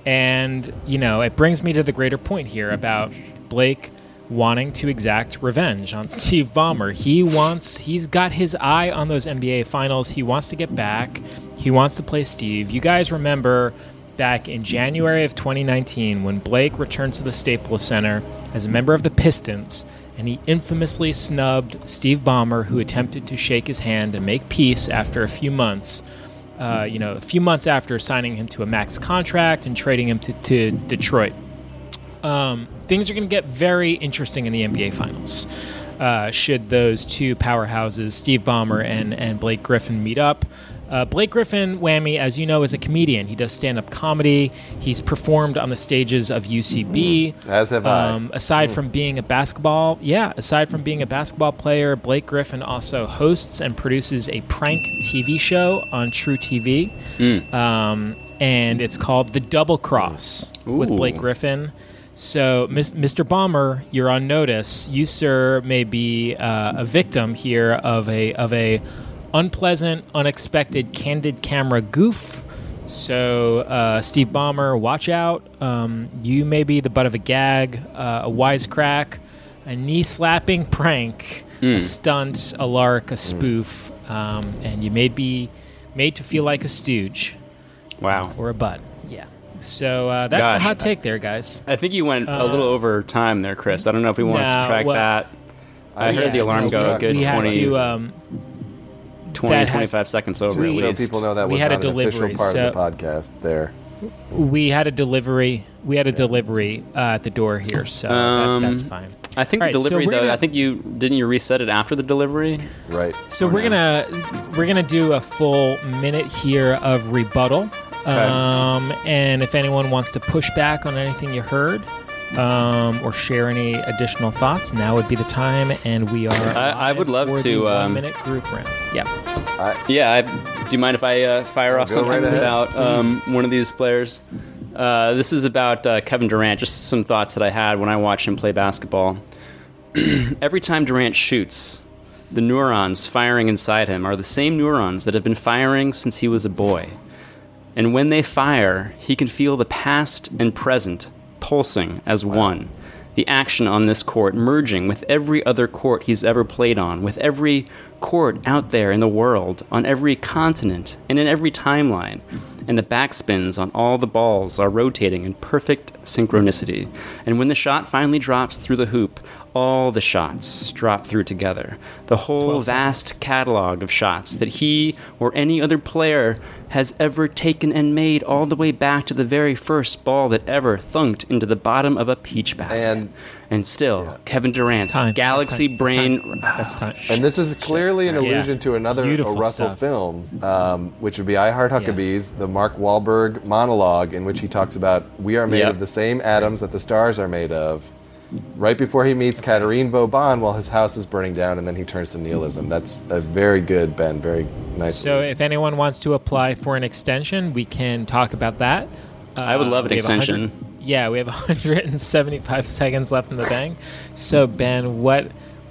And, you know, it brings me to the greater point here about Blake wanting to exact revenge on Steve Ballmer. He wants, he's got his eye on those NBA finals. He wants to get back. He wants to play Steve. You guys remember back in January of 2019 when Blake returned to the Staples Center as a member of the Pistons and he infamously snubbed Steve Ballmer, who attempted to shake his hand and make peace after a few months. Uh, you know, a few months after signing him to a max contract and trading him to, to Detroit. Um, things are going to get very interesting in the NBA Finals. Uh, should those two powerhouses, Steve Ballmer and, and Blake Griffin, meet up? Uh, Blake Griffin, Whammy, as you know, is a comedian. He does stand up comedy. He's performed on the stages of UCB. As have I. Um, aside from being a basketball, yeah, aside from being a basketball player, Blake Griffin also hosts and produces a prank TV show on truTV. Um, and it's called The Double Cross with Blake Griffin. So, Mis- Mr. Ballmer, you're on notice. You, sir, may be uh, a victim here of a of a unpleasant, unexpected, candid camera goof. So, uh, Steve Ballmer, watch out. Um, you may be the butt of a gag, uh, a wisecrack, a knee slapping prank, a stunt, a lark, a spoof, um, and you may be made to feel like a stooge Wow. or a butt. Yeah. So uh, that's Gosh, the hot take there, guys. I think you went a little over time there, Chris. I don't know if we want to Uh, subtract well- that. I heard Yeah, the alarm go a good we had 20, to. Um, 20 20, That has- 25 seconds over at Just so people know that We was had a not an official delivery, part of so- the podcast there. we had a delivery. We had a delivery uh, at the door here, so Um, that, that's fine. I think All the right, so delivery we're though. gonna- I think you didn't you reset it after the delivery. Right. So we're no? gonna we're gonna do a full minute here of rebuttal, um, and if anyone wants to push back on anything you heard, um, or share any additional thoughts, now would be the time. And we are. I- I would love to, um, one minute group round. Yep. Yeah, I, do you mind if I uh, fire off something right about um, one of these players? Uh, this is about uh, Kevin Durant. Just some thoughts that I had when I watched him play basketball. Every time Durant shoots, the neurons firing inside him are the same neurons that have been firing since he was a boy. And when they fire, he can feel the past and present pulsing as one. The action on this court merging with every other court he's ever played on, with every court out there in the world, on every continent, and in every timeline. And the backspins on all the balls are rotating in perfect synchronicity. And when the shot finally drops through the hoop, all the shots drop through together. The whole vast catalog of shots that he or any other player has ever taken and made, all the way back to the very first ball that ever thunked into the bottom of a peach basket. And- And, still, Kevin Durant's Time. galaxy That's brain. That's time. And this is clearly an Yeah. allusion to another Beautiful a Russell stuff. film, um, which would be I Heart Huckabees, the Mark Wahlberg monologue in which he talks about we are made Yep. of the same atoms that the stars are made of. Right before he meets Caterine Vauban while his house is burning down, and then he turns to nihilism. That's a very good, Ben. Very nice. So if anyone wants to apply for an extension, we can talk about that. I would love an we have 100 extension. Yeah, we have 175 seconds left in the bank. So Ben, what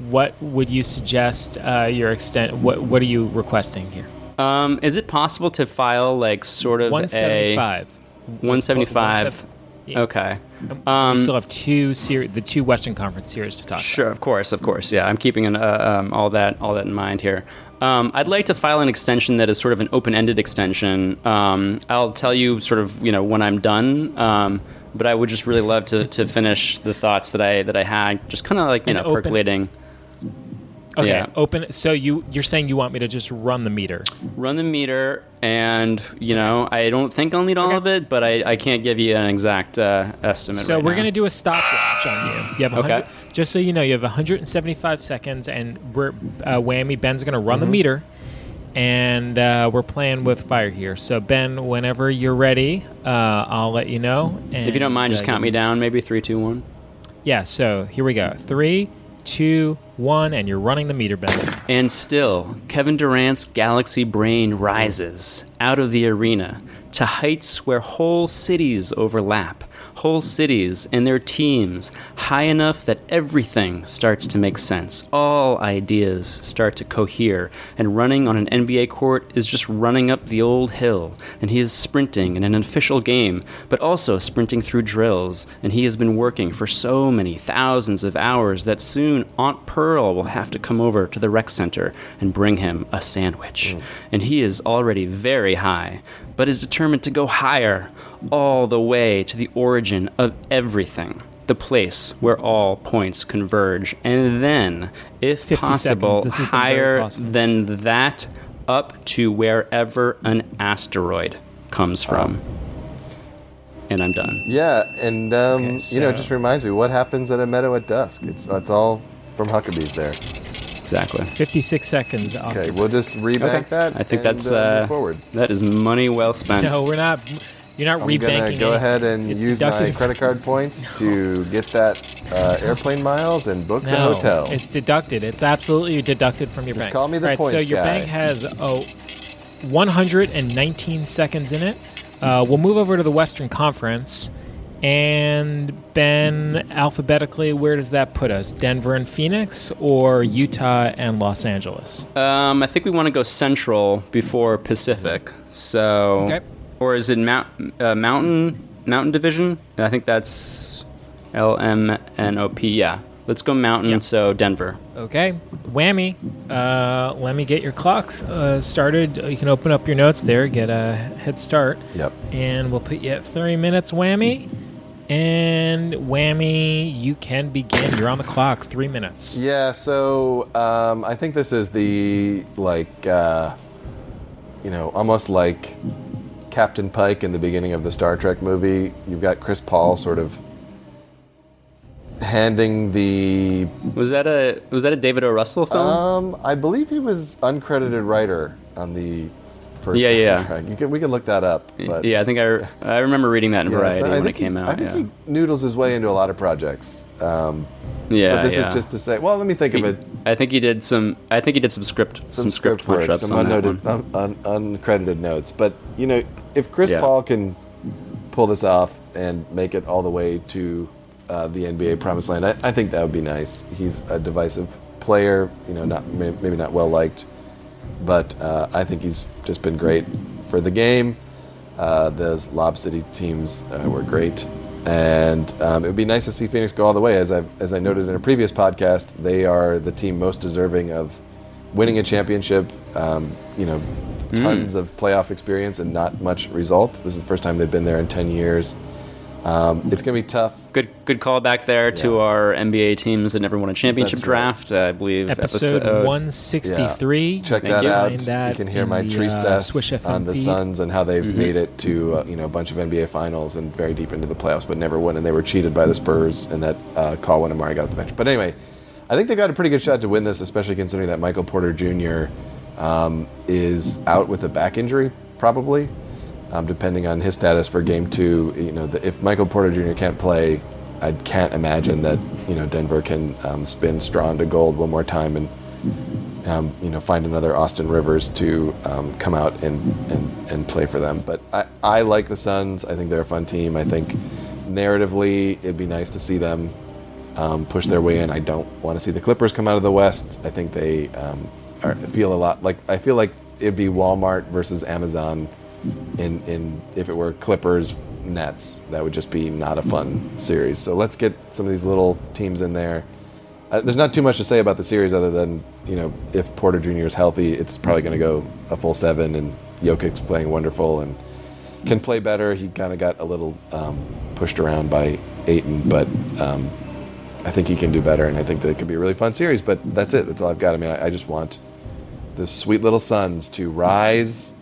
what would you suggest uh, your extent? What what are you requesting here? Um, is it possible to file like sort of a 175. 175? Yeah. Okay. we still have two ser- the two Western Conference series to talk Sure, of course, of course. Yeah, I'm keeping an, uh, um, all that all that in mind here. Um, I'd like to file an extension that is sort of an open-ended extension. Um, I'll tell you sort of you know when I'm done. Um, but I would just really love to, to finish the thoughts that I that I had, just kind of like you An know open- percolating. Okay, Yeah. open. So you you're saying you want me to just run the meter? Run the meter, and you know I don't think I'll need all Okay. of it, but I, I can't give you an exact uh, estimate. So right we're now. gonna do a stopwatch on you. You have Okay. 100, just so you know, you have 175 seconds, and we're uh, whammy. Ben's gonna run the Mm-hmm. meter, and uh, we're playing with fire here. So Ben, whenever you're ready, uh, I'll let you know. And, If you don't mind, just uh, count me down. Maybe three, two, one. Yeah. So here we go. Three, two, one, and you're running the meter, Ben. And still, Kevin Durant's galaxy brain rises out of the arena to heights where whole cities overlap. Whole cities and their teams, high enough that everything starts to make sense. All ideas start to cohere, and running on an NBA court is just running up the old hill. And he is sprinting in an official game, but also sprinting through drills. And he has been working for so many thousands of hours that soon Aunt Pearl will have to come over to the rec center and bring him a sandwich. Mm. And he is already very high, but is determined to go higher, all the way to the origin of everything. The place where all points converge, and then, if possible, This has been very higher than that up to wherever an asteroid comes from. And I'm done. yeah, and um, Okay, you know, it just reminds me what happens at a meadow at dusk. It's it's all from Huckabees there. Exactly. 56 seconds. Off. Okay, we'll just rebank Okay. that. I think and, that's uh, uh, forward. that is money well spent. No, we're not. You're not I'm rebanking. gonna go anything. ahead and It's use my credit card points to get that uh, airplane miles and book the hotel. it's deducted. It's absolutely deducted from your bank. Just bank. call me the All right, So your guy. bank has oh, 119 seconds in it. Uh, we'll move over to the Western Conference, and Ben, alphabetically, where does that put us? Denver and Phoenix, or Utah and Los Angeles? Um, I think we want to go central before Pacific. So, Okay. Or is it mount, uh, mountain mountain division? I think that's L M N O P. Yeah, let's go mountain. So Denver. Okay, whammy. Uh, let me get your clocks uh, started. You can open up your notes there, get a head start. Yep. And we'll put you at 30 minutes whammy. And Whammy, you can begin. You're on the clock. Three minutes. Yeah, so um, I think this is the like, uh, you know, almost like Captain Pike in the beginning of the Star Trek movie. You've got Chris Paul sort of handing the. Was that a was that a David O. Russell film? Um, I believe he was uncredited writer on the first. Yeah, yeah. Track. You can we can look that up. But yeah, I think I, I remember reading that in Yeah, Variety so when it came he, out. I think yeah. he noodles his way into a lot of projects. Um, yeah, but this yeah. is just to say. Well, let me think He- of it. I think he did some. I think he did some script some, script, work, push-ups some on that unnoted, un, un, uncredited notes. But you know, if Chris. Paul can pull this off and make it all the way to uh, the NBA promised land, I, I think that would be nice. He's a divisive player, you know, not maybe not well liked, but uh, I think he's just been great for the game. Uh, those Lob City teams uh, were great, and um, it would be nice to see Phoenix go all the way. As I as I noted in a previous podcast, they are the team most deserving of winning a championship. Um, you know, tons of playoff experience and not much results. This is the first time they've been there in ten years. Um, it's going to be tough. Good good call back there to our NBA teams that never won a championship That's right. draft. I believe Episode, 163. Check Thank that you. out. That you can hear my the, tree uh, stats Swish on the. Suns and how they've Mm-hmm. made it to uh, you know a bunch of NBA finals and very deep into the playoffs, but never won. And they were cheated by the Spurs and that uh, call when Amar'e got off the bench. But anyway, I think they've got a pretty good shot to win this, especially considering that Michael Porter Jr. Um, is out with a back injury, probably, um, depending on his status for Game Two. You know, the, if Michael Porter Jr. can't play, I can't imagine that you know Denver can um, spin Strawn to gold one more time and um, you know, find another Austin Rivers to um, come out and, and, and play for them. But I, I like the Suns. I think they're a fun team. I think narratively, it'd be nice to see them um, push their way in. I don't want to see the Clippers come out of the West. I think they um, are, feel a lot like I feel like it'd be Walmart versus Amazon. In in if it were Clippers Nets, that would just be not a fun series. So let's get some of these little teams in there. Uh, there's not too much to say about the series other than you know if Porter Jr. is healthy, it's probably going to go a full seven, and Jokic's playing wonderful and can play better. He kind of got a little um, pushed around by Ayton, but um, I think he can do better, and I think that it could be a really fun series. But that's it. That's all I've got. I mean, I, I just want the sweet little Suns to rise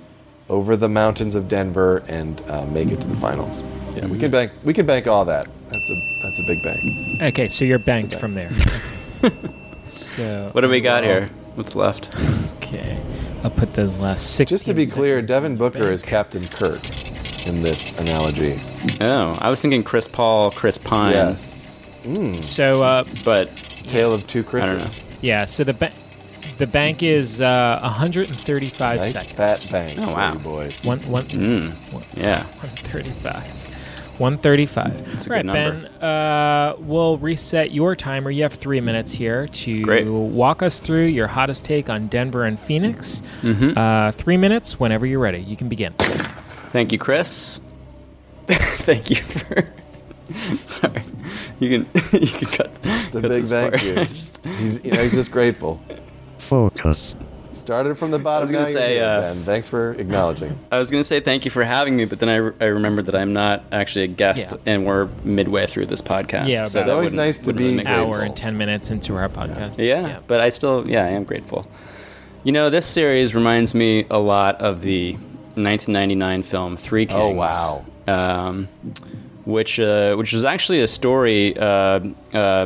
over the mountains of Denver and uh, make it to the finals. Yeah, we can bank. We can bank all that. That's a that's a big bank. Okay, so you're banked bank. from there. so What do we got here? What's left? Okay, I'll put those last six. Just to be clear, Devin Booker is Captain Kirk in this analogy. Oh, I was thinking Chris Paul, Chris Pine. Yes. So uh, But Tale of two I. Chris's. yeah, so the ba- the bank is uh, 135 Nice seconds. fat bank Oh, wow. boys. One one. yeah. 135. 135. That's a All right, good Ben. number. Uh, we'll reset your timer. You have three minutes here to Great. walk us through your hottest take on Denver and Phoenix. Mm-hmm. Uh, three minutes whenever you're ready. You can begin. Thank you, Chris. Thank you for. Sorry, you can you can cut. It's a cut big this thank part. you. Just- He's, you know, he's just grateful. Focus. Started from the bottom. I was gonna say, you're here, uh, Ben. Thanks for acknowledging. I was gonna say thank you for having me, but then I, re- I remembered that I'm not actually a guest, Yeah. and we're midway through this podcast. Yeah, so It's always nice to wouldn't really be make grateful. Hour sense. and 10 minutes into our podcast. Yeah, but I still, yeah, I am grateful. You know, this series reminds me a lot of the 1999 film Three Kings. Oh, wow. Um, which uh, which was actually a story uh, uh,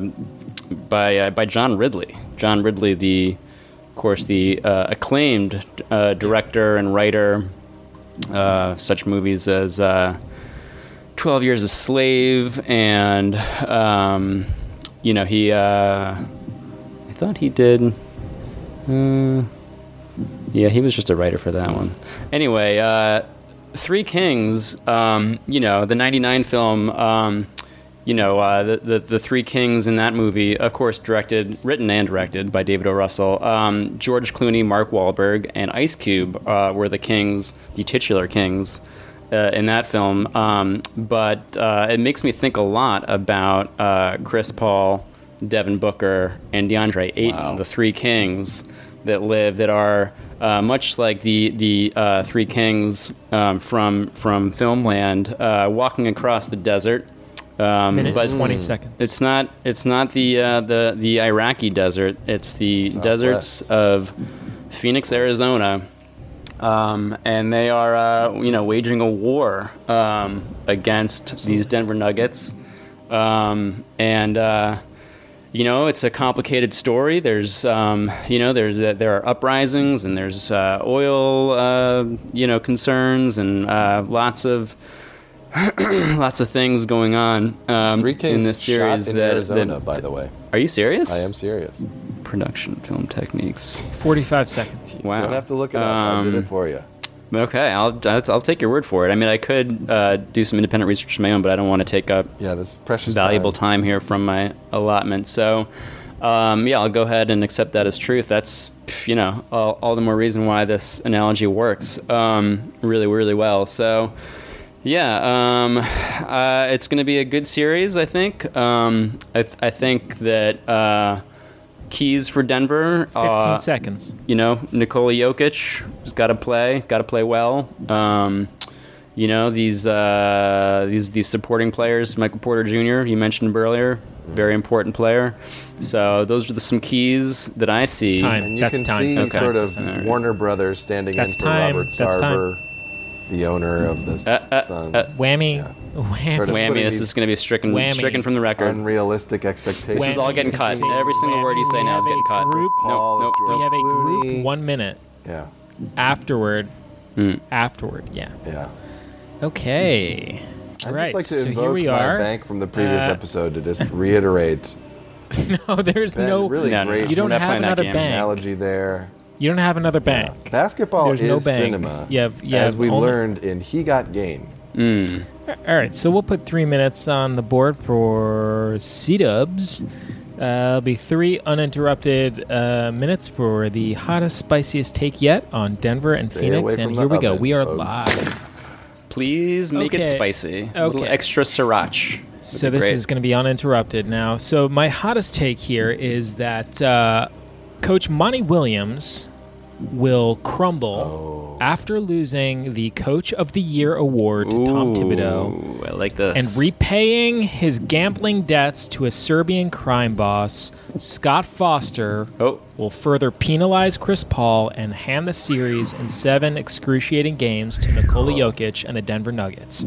by uh, by John Ridley. John Ridley, the of course the uh, acclaimed uh, director and writer, uh, such movies as uh, Twelve Years a Slave, and um, you know he. Uh, I thought he did. Uh, yeah, he was just a writer for that one. Anyway, Three Kings. Um, you know, the '99 film. Um, you know, uh, the, the the Three Kings in that movie, of course, directed, written, and directed by David O. Russell. Um, George Clooney, Mark Wahlberg, and Ice Cube uh, were the kings, the titular kings. Uh, in that film, um, but uh, it makes me think a lot about uh, Chris Paul, Devin Booker, and DeAndre Ayton, the three kings that live that are uh, much like the the uh, three kings um, from from Filmland, uh, walking across the desert Um, Minute but and 20 seconds. It's not. It's not the uh, the the Iraqi desert. It's the Southwest. deserts of Phoenix, Arizona, um, and they are uh, you know waging a war um, against these Denver Nuggets, um, and. Uh, you know, it's a complicated story. There's, um, you know, there's uh, there are uprisings and there's uh, oil, uh, you know, concerns and uh, lots of lots of things going on um, Three in this series. shot in that, Arizona, that- by the way. are you serious? I am serious. Production film techniques. 45 seconds. Wow. Don't have to look it up. I did Um, it for you. Okay, I'll, I'll I'll take your word for it. I mean, I could uh, do some independent research of my own, but I don't want to take up Yeah, this precious valuable time. time here from my allotment. So, um, yeah, I'll go ahead and accept that as truth. That's, you know, all, all the more reason why this analogy works um, really, really well. So, yeah, um, uh, it's going to be a good series, I think. Um, I, th- I think that uh, keys for Denver. 15 uh, seconds. you know, Nikola Jokic has got to play, got to play well. Um, you know, these uh, these these supporting players, Michael Porter Jr. You mentioned earlier, very important player. So those are the, some keys that I see. Time. And you That's can time. see Okay. sort of Alright. Warner Brothers standing That's in for time. Robert That's time. Sarver, the owner of the Uh, uh, Suns. uh, Whammy. Yeah. Whammy. Sort of Whammy! This is going to be stricken Whammy. stricken from the record. Unrealistic expectations. This is all getting You cut. can Every single word you say whammy. now is getting a cut. group- Paul, Nope, it's nope, We have a group one minute Yeah, afterward. Hmm. Afterward, yeah. yeah. Okay. I'd All right. just like to so invoke here we my are. bank from the previous Uh, episode to just reiterate. no, there's Ben, no. really No, no, great no. You don't have another bank. analogy there. You don't have another bank. Basketball There's is no bank. cinema, You have- you as we only- learned in He Got Game. Mm. All right, so we'll put three minutes on the board for C Dubs. Uh, it'll be three uninterrupted uh, minutes for the hottest, spiciest take yet on Denver and Stay Phoenix. And here we go. oven, We are folks. live. Please make it Okay. spicy. A little Okay. extra sriracha. So this great. is going to be uninterrupted now. So my hottest take here is that uh, Coach Monty Williams will crumble oh. after losing the Coach of the Year award to Tom Thibodeau. I like this. and repaying his gambling debts to a Serbian crime boss, Scott Foster Oh. will further penalize Chris Paul and hand the series in seven excruciating games to Nikola oh. Jokic and the Denver Nuggets.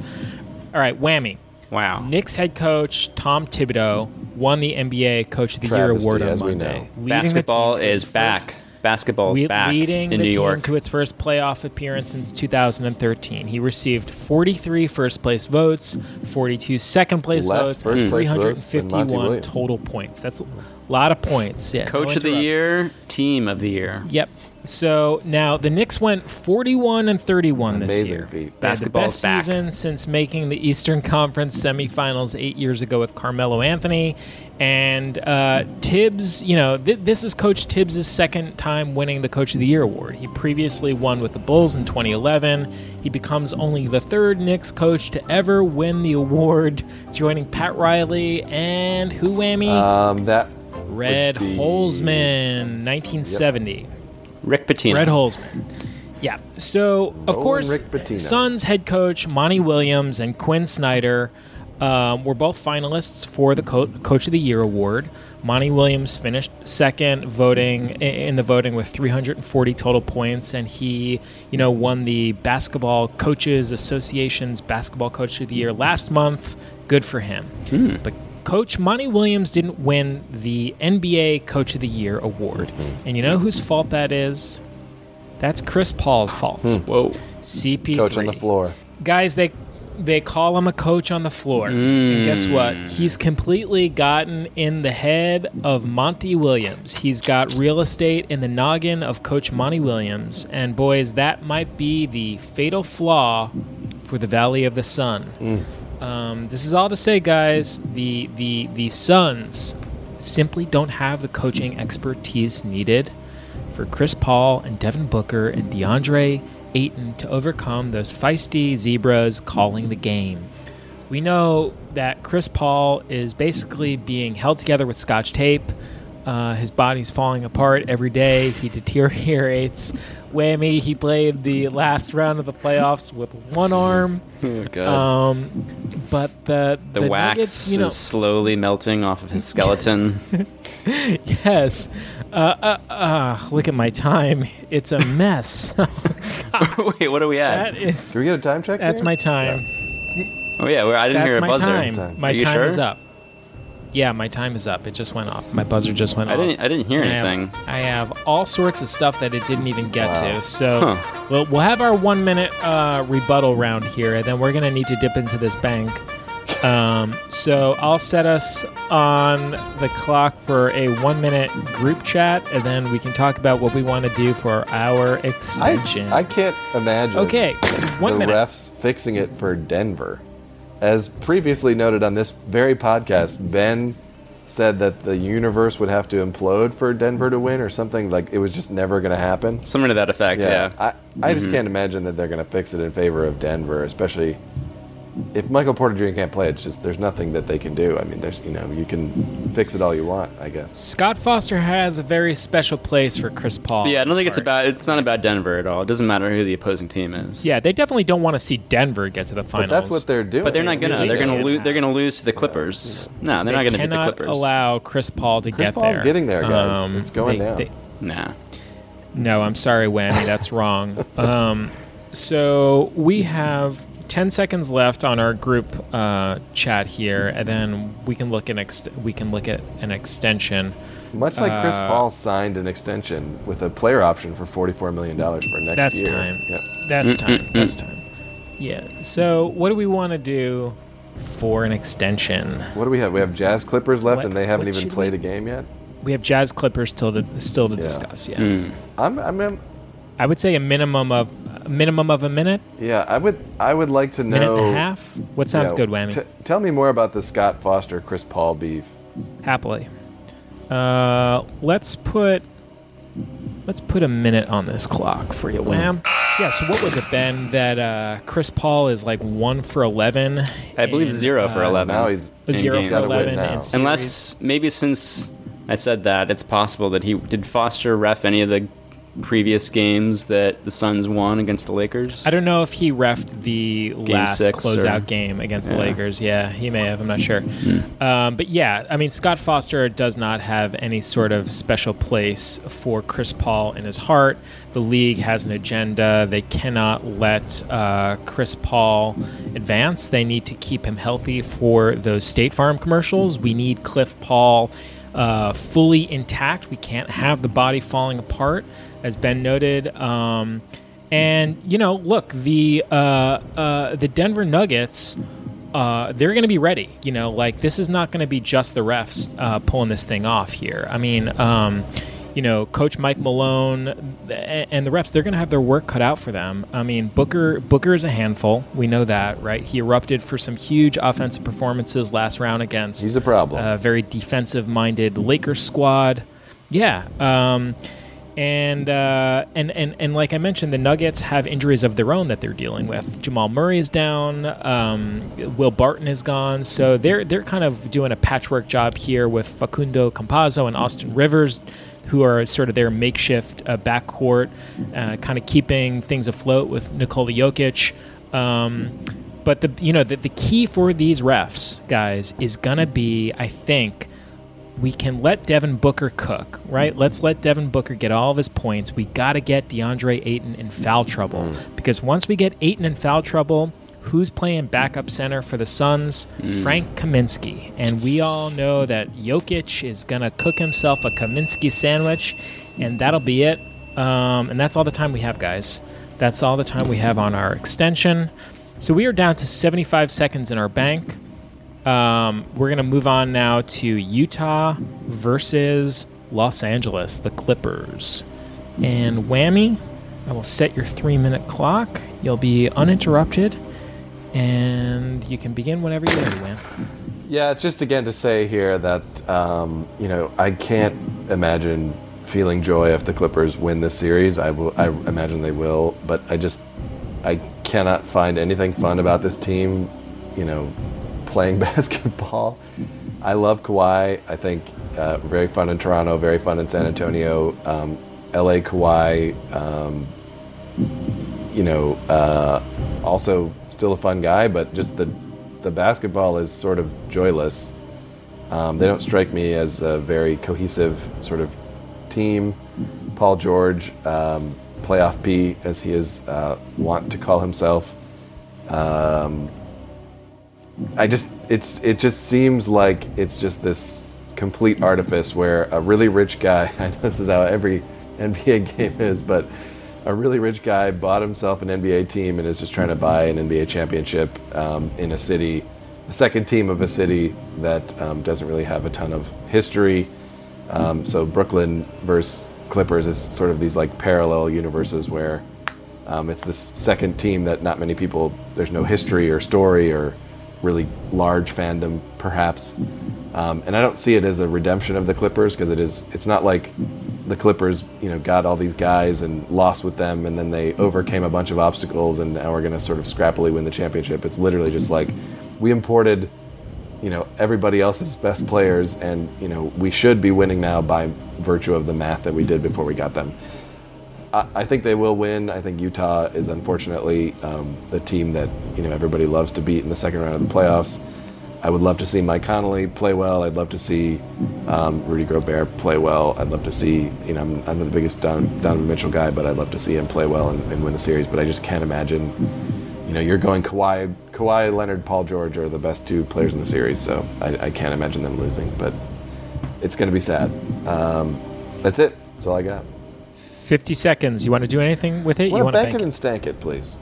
All right, whammy. Wow. Knicks head coach Tom Thibodeau won the NBA Coach of the Year award on as we Monday. know. leading Basketball team to its is back. Basketball is Le- back leading in the New team York. to its first playoff appearance since 2013. He received 43 first place votes, 42 second place Less votes, and place votes 351 total points. That's a lot of points. Yeah, no Coach of the year, team of the year. Yep. So now the Knicks went 41 and 31 this year. feat. They had the best back. season since making the Eastern Conference semifinals eight years ago with Carmelo Anthony. And uh, Thibs, you know, th- this is Coach Thibs' second time winning the Coach of the Year award. He previously won with the Bulls in 2011. He becomes only the third Knicks coach to ever win the award, joining Pat Riley and who whammy? Um, that Red would be- Holzman, 1970. Rick Pitino. Red Holzman. Yeah. So of Rolling course, Rick Pitino. Suns head coach Monty Williams and Quin Snyder um, were both finalists for the Co- Coach of the Year award. Monty Williams finished second voting in the voting with 340 total points, and he, you know, won the Basketball Coaches Association's Basketball Coach of the Year last month. Good for him. But Coach Monty Williams didn't win the NBA Coach of the Year award, mm-hmm. and you know whose fault that is? That's Chris Paul's fault. Hmm. Whoa. CP3. coach on the floor. Guys, they they call him a coach on the floor. And guess mm. what? He's completely gotten in the head of Monty Williams. He's got real estate in the noggin of Coach Monty Williams. And boys, that might be the fatal flaw for the Valley of the Sun. Hmm. Um, this is all to say, guys. The the the Suns simply don't have the coaching expertise needed for Chris Paul and Devin Booker and DeAndre Ayton to overcome those feisty zebras calling the game. We know that Chris Paul is basically being held together with scotch tape. Uh, his body's falling apart every day. He deteriorates. Whammy, he played the last round of the playoffs with one arm. Oh, God. Um, but the The, the wax Nuggets, you know, is slowly melting off of his skeleton. yes. Uh, uh, uh, look at my time. It's a mess. Wait, what are we at? that is. Do we get a time check? That's here? my time. oh yeah, well, I didn't That's hear a my buzzer. time. Time. My Are you time sure? is up. Yeah, my time is up. It just went off. My buzzer just went I off. didn't. I didn't hear I have- anything. I have all sorts of stuff that it didn't even get Wow. to. So we'll, we'll have our one minute uh, rebuttal round here, and then we're going to need to dip into this bank. Um, so I'll set us on the clock for a one minute group chat, and then we can talk about what we want to do for our extension. I, I can't imagine. okay, one the minute. refs fixing it for Denver. As previously noted on this very podcast, Ben said that the universe would have to implode for Denver to win or something. Like it was just never going to happen. Something to that effect. Yeah. I, I just mm-hmm. can't imagine that they're going to fix it in favor of Denver, especially if Michael Porter Jr. can't play. It's just there's nothing that they can do. I mean, there's you know you can fix it all you want, I guess. Scott Foster has a very special place for Chris Paul. But yeah, I don't his think it's about. It's not about Denver at all. It doesn't matter who the opposing team is. Yeah, they definitely don't want to see Denver get to the But finals. that's what they're doing. But they're not gonna. I They're gonna lose. They're gonna lose to the Clippers. No, they're they not gonna beat the cannot Clippers. allow Chris Paul to Chris get Paul's there. Um, getting there, guys. It's going they- down. they- Nah. no, I'm sorry, Whammy. That's wrong. Um, so we have 10 seconds left on our group uh, chat here, and then we can look an ex- we can look at an extension. Much like Chris Uh, Paul signed an extension with a player option for $44 million for next That's year. time. Yeah. That's time. That's time. Yeah. So what do we want to do for an extension? What do we have? We have Jazz Clippers left, What- and they haven't even played we- a game yet. We have Jazz Clippers still to still to Yeah. discuss. Yeah. Hmm. I'm, I'm, I'm- I would say a minimum of a minimum of a minute, yeah. I would, I would like to know. minute and a half. What sounds yeah, good, Whammy? t- tell me more about the Scott Foster Chris Paul beef. Happily. Uh, let's put let's put a minute on this clock for you, Wham. Yeah. So what was it, Ben? That uh, Chris Paul is like one for eleven. I believe in, zero for uh, eleven. Now he's in zero for eleven. in. Unless maybe since I said that, it's possible that he did Foster ref any of the previous games that the Suns won against the Lakers. I don't know if he refed the last closeout or- game against the Lakers. Yeah, he may have. I'm not sure. Um, but yeah, I mean, Scott Foster does not have any sort of special place for Chris Paul in his heart. The league has an agenda. They cannot let uh, Chris Paul advance. They need to keep him healthy for those State Farm commercials. We need Cliff Paul uh, fully intact. We can't have the body falling apart, as Ben noted. Um, and you know, look, the uh, uh, the Denver Nuggets, uh, they're going to be ready. You know, like this is not going to be just the refs uh, pulling this thing off here. I mean, um, you know, Coach Mike Malone and the refs, they're going to have their work cut out for them. I mean, Booker Booker is a handful. We know that, right? He erupted for some huge offensive performances last round against He's a problem. a very defensive minded Lakers squad. Yeah. Um, and, uh, and and and like I mentioned, the Nuggets have injuries of their own that they're dealing with. Jamal Murray is down. Um, Will Barton is gone. So they're they're kind of doing a patchwork job here with Facundo Campazzo and Austin Rivers, who are sort of their makeshift uh, backcourt, uh, kind of keeping things afloat with Nikola Jokic. Um, but the you know the, the key for these refs guys is gonna be I think we can let Devin Booker cook, right? Let's let Devin Booker get all of his points. We got to get DeAndre Ayton in foul trouble because once we get Ayton in foul trouble, who's playing backup center for the Suns? Frank Kaminsky. And we all know that Jokic is going to cook himself a Kaminsky sandwich, and that'll be it. Um, and that's all the time we have, guys. That's all the time we have on our extension. So we are down to 75 seconds in our bank. Um, we're going to move on now to Utah versus Los Angeles, the Clippers. And Whammy, I will set your three minute clock. You'll be uninterrupted, and you can begin whenever you're ready. Yeah, it's just again to say here that um, you know I can't imagine feeling joy if the Clippers win this series. I will. I imagine they will, but I just I cannot find anything fun about this team. You know, playing basketball. I love Kawhi. I think uh, very fun in Toronto, very fun in San Antonio. Um, L.A. Kawhi. Um, you know, uh, also still a fun guy, but just the the basketball is sort of joyless. Um, they don't strike me as a very cohesive sort of team. Paul George, um, playoff P, as he is uh, want to call himself. Um, I just it's it just seems like it's just this complete artifice where a really rich guy. I know this is how every NBA game is, but a really rich guy bought himself an NBA team and is just trying to buy an NBA championship um, in a city, the second team of a city that um, doesn't really have a ton of history. Um, so Brooklyn versus Clippers is sort of these like parallel universes where um, it's this second team that not many people, there's no history or story or really large fandom, perhaps. Um, and I don't see it as a redemption of the Clippers because it is. It's not like the Clippers, you know, got all these guys and lost with them, and then they overcame a bunch of obstacles, and now we're going to sort of scrappily win the championship. It's literally just like we imported, you know, everybody else's best players, and you know, we should be winning now by virtue of the math that we did before we got them. I, I think they will win. I think Utah is unfortunately um, the team that you know everybody loves to beat in the second round of the playoffs. I would love to see Mike Conley play well. I'd love to see um, Rudy Gobert play well. I'd love to see, you know, I'm, I'm the biggest Don, Donovan Mitchell guy, but I'd love to see him play well and, and, win the series. But I just can't imagine, you know, you're going Kawhi, Kawhi, Leonard, Paul George are the best two players in the series, so I, I can't imagine them losing. But it's going to be sad. Um, that's it. That's all I got. 50 seconds. You want to do anything with it? I you want to bank it and stank it, please.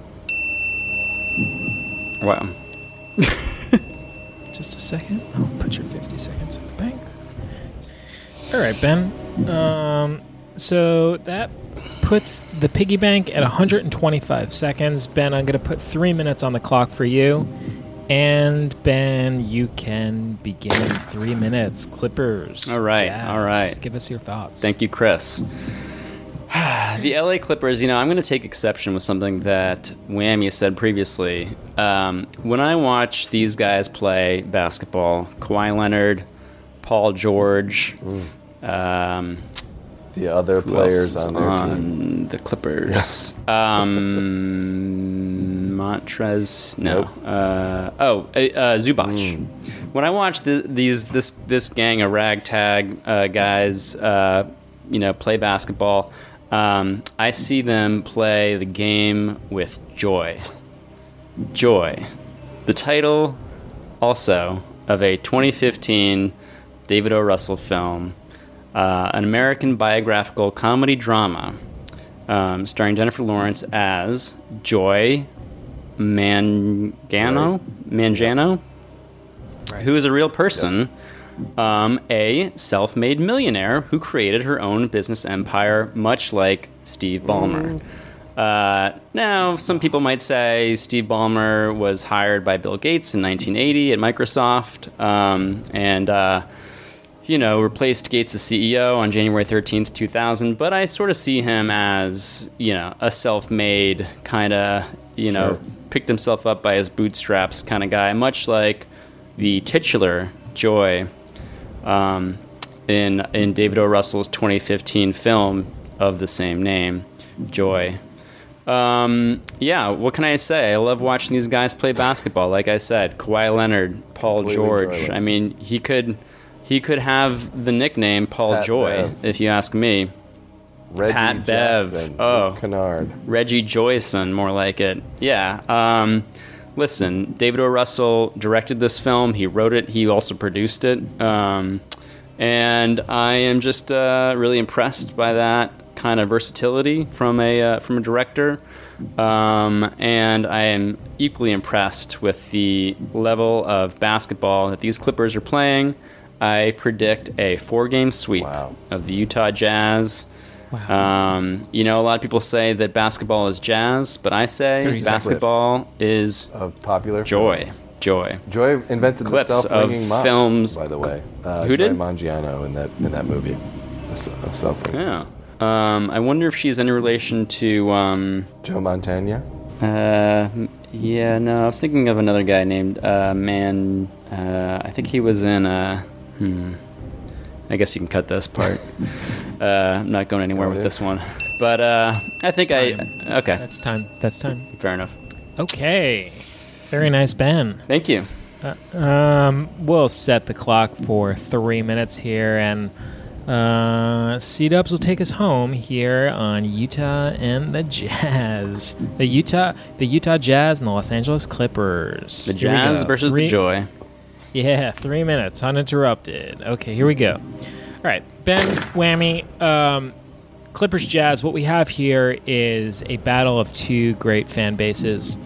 Wow. Just a second. I'll put your 50 seconds in the bank. All right, Ben. Um, so that puts the piggy bank at 125 seconds. Ben, I'm going to put three minutes on the clock for you. And Ben, you can begin in three minutes. Clippers. All right. Jazz. All right. Give us your thoughts. Thank you, Chris. the LA Clippers, you know, I'm going to take exception with something that Whammy said previously. Um, when I watch these guys play basketball, Kawhi Leonard, Paul George, um, the other players on their on team. the Clippers, um, Montrez, no, Nope. uh, oh, uh, uh, Zubac. Mm. When I watch the, these this this gang of ragtag uh, guys, uh, you know, play basketball, um, I see them play the game with joy. Joy. The title, also, of a 2015 David O. Russell film, uh, an American biographical comedy drama um, starring Jennifer Lawrence as Joy Mangano, Mangano, who is a real person, um, a self-made millionaire who created her own business empire, much like Steve Ballmer. Uh, now, some people might say Steve Ballmer was hired by Bill Gates in 1980 at Microsoft, um, and uh, you know replaced Gates as CEO on January 13th, 2000. But I sort of see him as you know a self-made kind of you know Sure. picked himself up by his bootstraps kind of guy, much like the titular Joy um, in in David O. Russell's 2015 film of the same name, Joy. Um, yeah, what can I say? I love watching these guys play basketball. Like I said, Kawhi Leonard, Paul Completely George. joyless. I mean, he could he could have the nickname Paul Pat Joy, Bev. if you ask me. Reggie Pat Bev. Jackson, Oh. Luke Kennard. Reggie Joyson, more like it. Yeah. Um, listen, David O. Russell directed this film. He wrote it. He also produced it. Um, and I am just uh, really impressed by that kind of versatility from a uh, from a director. Um, and I am equally impressed with the level of basketball that these Clippers are playing. I predict a four-game sweep Wow. of the Utah Jazz. Um, you know, a lot of people say that basketball is jazz, but I say basketball is of popular joy. films. Joy. Joy invented Clips the self-wringing of mop, films. by the way. Uh, Who Joy did? Mangiano in that in that movie, of self-wringing. Yeah. Um, I wonder if she's any relation to. Um, Joe Montana. uh, yeah, no, I was thinking of another guy named uh, Man. Uh, I think he was in. Uh, hmm. I guess you can cut this part. uh, I'm not going anywhere with this one. But uh, I think I. Okay, That's time. That's time. fair enough. Okay. Very nice, Ben. Thank you. Um, we'll set the clock for three minutes here, and uh, C Dubs will take us home here on Utah and the Jazz. The Utah, the Utah Jazz and the Los Angeles Clippers. The Here we Jazz go. versus Three- the Joy. Yeah, three minutes uninterrupted. Okay, here we go. All right, Ben Whammy, um, Clippers Jazz. What we have here is a battle of two great fan bases.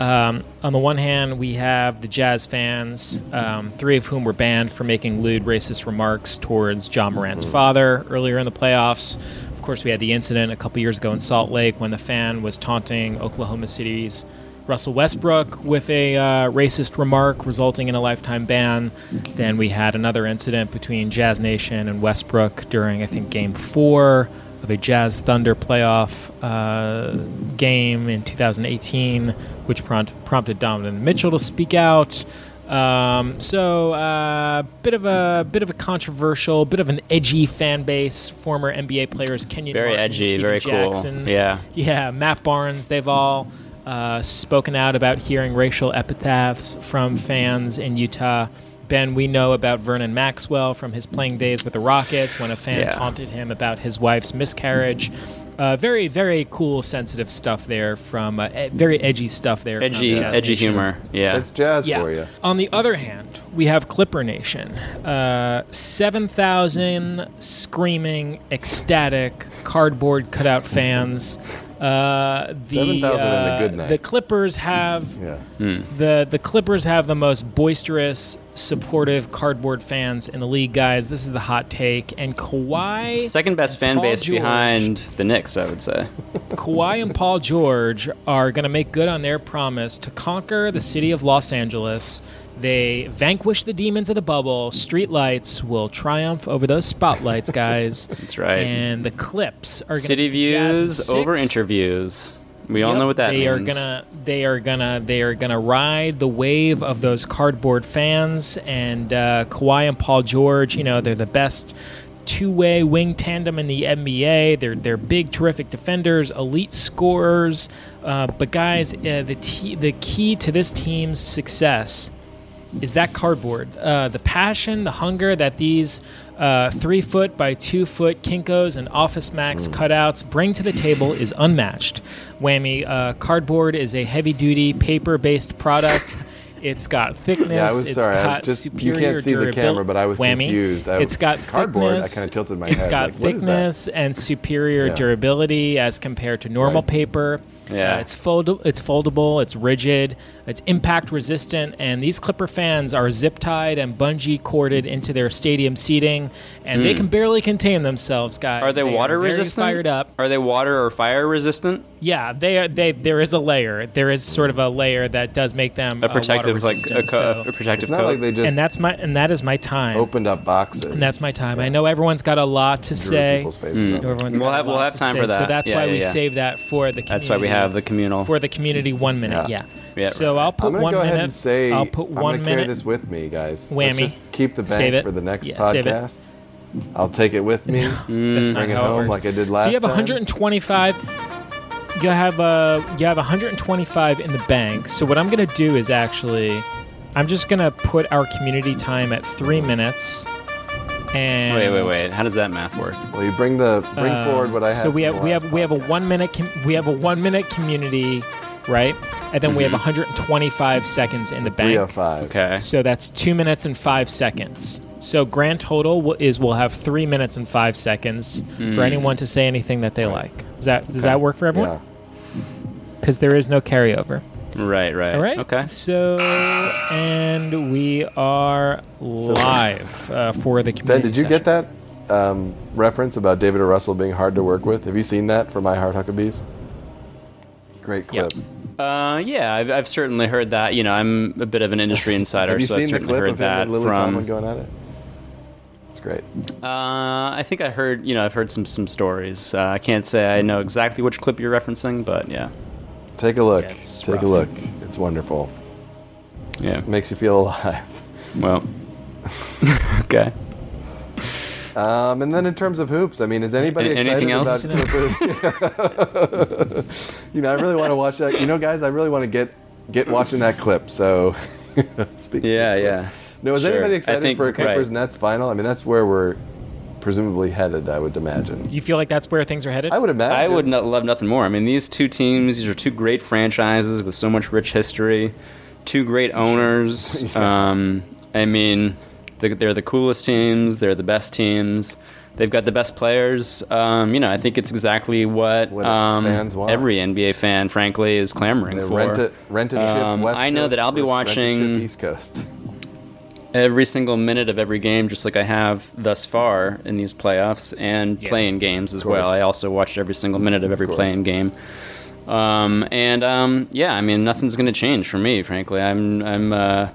Um, on the one hand, we have the Jazz fans, um, three of whom were banned for making lewd, racist remarks towards Ja Morant's father earlier in the playoffs. Of course, we had the incident a couple years ago in Salt Lake when the fan was taunting Oklahoma City's Russell Westbrook with a uh, racist remark, resulting in a lifetime ban. Then we had another incident between Jazz Nation and Westbrook during, I think, Game Four of a Jazz Thunder playoff uh, game in 2018, which prompt, prompted Donovan Mitchell to speak out. Um, so, uh, bit of a bit of a controversial, bit of an edgy fan base. Former NBA players, Kenyon Very Martin, edgy, Stephen very cool. Jackson, Yeah. yeah, Matt Barnes. They've all uh, spoken out about hearing racial epithets from fans in Utah. Ben, we know about Vernon Maxwell from his playing days with the Rockets when a fan Yeah. taunted him about his wife's miscarriage. Uh, very, very cool, sensitive stuff there from uh, e- very edgy stuff there. from Edgy, edgy Nation. humor. Yeah. It's jazz Yeah. for you. On the other hand, we have Clipper Nation. Uh, 7,000 screaming, ecstatic, cardboard cutout fans. Uh, the, 7,000 and a uh, good night. The Clippers have Yeah. the the Clippers have the most boisterous, supportive cardboard fans in the league, guys. This is the hot take. And Kawhi, Second best fan Paul base George. behind the Knicks, I would say. Kawhi and Paul George are going to make good on their promise to conquer the city of Los Angeles. They vanquish the demons of the bubble. Streetlights will triumph over those spotlights, guys. That's right. And the clips are going to City views over interviews. We all Yep, know what that they means. are gonna they are gonna they are gonna ride the wave of those cardboard fans and uh, Kawhi and Paul George. You know they're the best two-way wing tandem in the NBA. They're they're big, terrific defenders, elite scorers. Uh, but guys, uh, the t- the key to this team's success is that cardboard. Uh, the passion, the hunger that these uh, three foot by two foot Kinkos and Office Max cutouts bring to the table is unmatched. Whammy, uh, cardboard is a heavy duty paper based product. It's got thickness. Yeah, I was it's sorry. I got just you can't see the camera, but I was Whammy. confused. I, It's got cardboard. thickness. I kind of tilted my It's head. It's got like, what is that? thickness and superior Yeah. durability as compared to normal Right. paper. Yeah. Uh, it's fold- It's foldable. It's rigid. It's impact resistant. And these Clipper fans are zip tied and bungee corded into their stadium seating, and they can barely contain themselves, guys. Hmm. Are they, water very resistant? Fired up. Are they water or fire resistant? Yeah, they are. They there is a layer. There is sort of a layer that does make them A uh, water protective, like a, resistant, co- so- a protective It's not coat. like they just and that's my and that is my time. opened up boxes. And that's my time. I know everyone's got a lot to Drew say. people's faces Mm. on it. Everyone's We'll got a have- we'll have time say, for So that's Yeah, why yeah, we yeah. save that for the community. That's why we have the communal. for the community one minute. Yeah. Yeah. Yeah, so right, I'll put I'm gonna one go minute. ahead and say I'll put one I'm gonna carry this with me, guys. Whammy. Let's just keep the bank Save it. for the next Yeah, podcast. I'll take it with me. That's not Bring it home works. like I did last time. So you have time. 125. You have uh, you have 125 in the bank. So what I'm gonna do is actually, I'm just gonna put our community time at three minutes. And Wait, wait, wait. How does that math work? Well, you bring the bring Uh, forward what I have. So we have we last have we have a one minute com- we have a one minute community, right? And then we have Mm-hmm. 125 seconds in the bank. 305. Okay. So that's two minutes and five seconds. So grand total will- is we'll have three minutes and five seconds Mm. for anyone to say anything that they like. Does that does Okay. that work for everyone? Yeah. Because there is no carryover. Right, right. All right. Okay. So and we are live uh, for the community. Ben, did you session. get that um, reference about David or Russell being hard to work with? Have you seen that for I Heart Huckabees? Great clip. Uh, yeah, I've, I've certainly heard that. You know, I'm a bit of an industry insider, Have you so I've seen the certainly clip heard of him that and Lily from. Tomlin going at it? It's great. Uh, I think I heard, you know, I've heard some some stories. Uh, I can't say I know exactly which clip you're referencing, but yeah, Take a look. Yeah, Take rough. a look. It's wonderful. yeah. it makes you feel alive. Well, okay. Um, and then in terms of hoops, I mean, is anybody A- excited anything else? about Clippers? you know, I really want to watch that. You know, guys, I really want to get get watching that clip. So Speaking Yeah, of- yeah. No, is Sure. anybody excited think- for a right. Clippers Nets final? I mean, that's where we're presumably headed. I would imagine. You feel like that's where things are headed? I would imagine. I would not love nothing more. I mean, these two teams, these are two great franchises with so much rich history, two great owners. um, I mean, they're, they're the coolest teams. They're the best teams. They've got the best players. Um, you know, I think it's exactly what, What um, fans want. every NBA fan, frankly, is clamoring They for. rent it, rented ship Um, West I know Coast that I'll be versus rented watching- East Coast. every single minute of every game, just like I have thus far in these playoffs and Yeah. playing games as well. I also watched every single minute of every course. playing game. Um, and um, yeah, I mean, nothing's going to change for me, frankly. I'm, I'm, uh,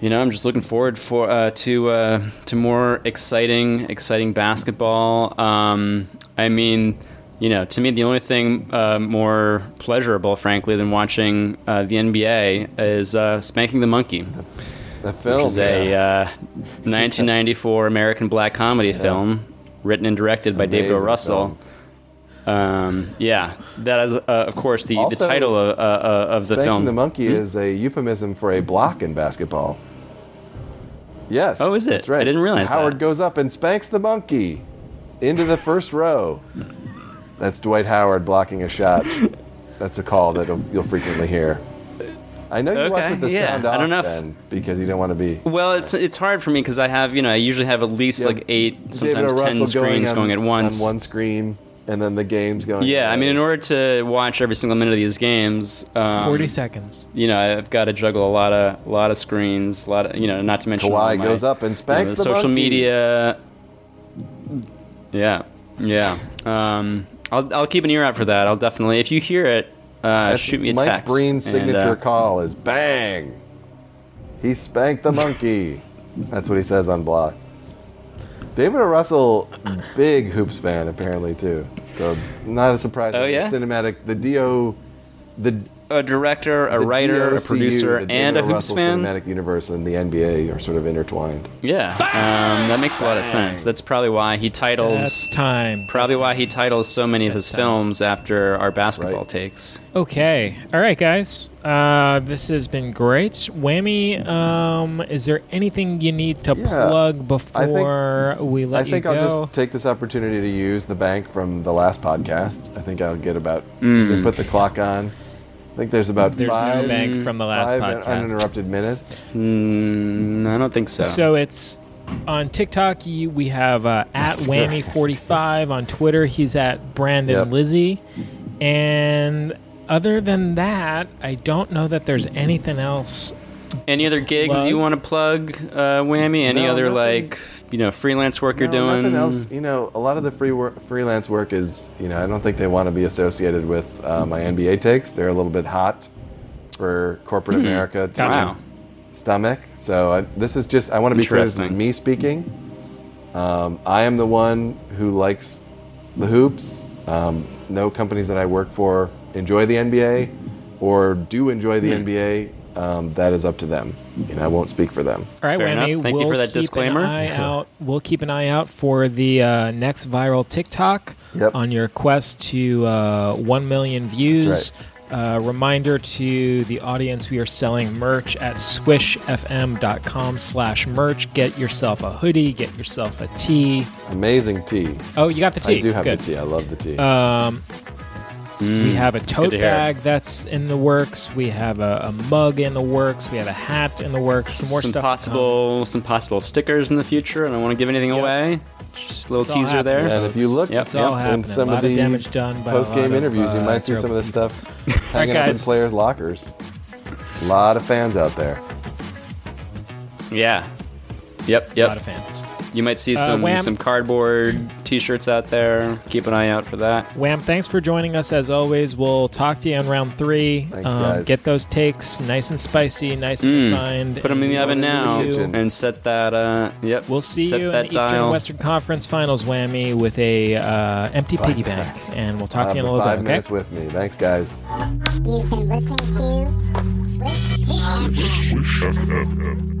you know, I'm just looking forward for uh, to uh, to more exciting, exciting basketball. Um, I mean, you know, to me, the only thing uh, more pleasurable, frankly, than watching uh, the NBA is uh, spanking the monkey The film which is a yeah. uh, 1994 American black comedy film written and directed by David O. Russell. film. Um, yeah, that is, uh, of course, the, the title of, uh, uh, of the Spanking film. the monkey Hmm? is a euphemism for a block in basketball. Yes. Oh, is it? That's right. I didn't realize Howard that. goes up and spanks the monkey into the first row. That's Dwight Howard blocking a shot. That's a call that you'll- frequently hear. I know you watch Okay, with the yeah. sound I off don't know if- then because you don't want to be. Well, it's it's hard for me because I have you know I usually have at least Yeah, like eight, sometimes ten Russell screens on, going, at once. on one screen, and then the games going. yeah, I mean, in order to watch every single minute of these games, um, 40 seconds. you know, I've got to juggle a lot of a lot of screens, a lot of you know, not to mention all Kawhi my, goes up and you know, spanks the social monkey. media. Yeah, yeah. Um, I'll I'll keep an ear out for that. I'll definitely, if you hear it, uh, shoot me a Mike text. Breen's and, signature uh, call is bang. He spanked the monkey. That's what he says on blocks. David O. Russell, big hoops fan apparently too. So not a surprise. Oh, that the cinematic. The Do, the a director, a the writer, a producer, the and a a O. hoops Russell fan. Cinematic universe and the NBA are sort of intertwined. Yeah, um, that makes a lot of sense. That's probably why he titles. That's time. Probably That's why time. he titles so many of his time. films after our basketball Right. takes. Okay. All right, guys. Uh, this has been great. Whammy, um, is there anything you need to Yeah. plug before we let you go? I think I'll just take this opportunity to use the bank from the last podcast. I think I'll get about Mm. put the clock on. I think there's about There's five, no bank from the last five podcast. uninterrupted minutes. Mm, I don't think so. So it's on TikTok. You, we have uh, at Whammy45 on Twitter. He's at Brandon Yep. Lisy, and other than that, I don't know that there's anything else. Any other gigs plug? you want to plug, uh, Whammy? Any No, other nothing- like you know freelance work you're No, doing? Nothing else. You know, a lot of the free work, freelance work is, you know, I don't think they want to be associated with uh, my NBA takes. They're a little bit hot for corporate America to Wow. stomach. So I, this is just, I want to be clear. This is me speaking. Um, I am the one who likes the hoops. Um, no companies that I work for enjoy the NBA or do enjoy Hmm. the NBA. Um, that is up to them. And I won't speak for them. All right, Fair Whammy. enough. Thank you we'll for that keep disclaimer. An eye out. We'll keep an eye out for the uh, next viral TikTok Yep. on your quest to uh, 1 million views. That's Uh, reminder to the audience, we are selling merch at swishfm.com slash merch. Get yourself a hoodie, get yourself a tee. Amazing tee Oh, you got the tee. I do have Good. the tee I love the tee Um, we have a tote Mm, to bag that's in the works. We have a, a mug in the works. We have a hat in the works. Some more some stuff. to possible some possible stickers in the future. I don't want to give anything Yep. away. Just a little It's teaser there. and if you look Yep, yep. in some a lot of the damage done by post game lot of, interviews, you uh, might see some of the terrible stuff hanging up in guys. players' lockers. A lot of fans out there. Yeah. Yep, people. A lot of fans. You might see Uh, some Wham. some cardboard T-shirts out there. Keep an eye out for that. Wham! Thanks for joining us as always. We'll talk to you on round three. Thanks, Um, guys. Get those takes nice and spicy, nice and Mm. refined. Put them in the and oven we'll now see you- Kitchen. and set that. Uh, yep. We'll see set you in that the Eastern dial. Western Conference Finals, Whammy, with a uh, empty piggy bank, and we'll talk Uh, to you in a for little five bit. Okay. minutes with me. Thanks, guys. You've been listening to Swish. Swish FM.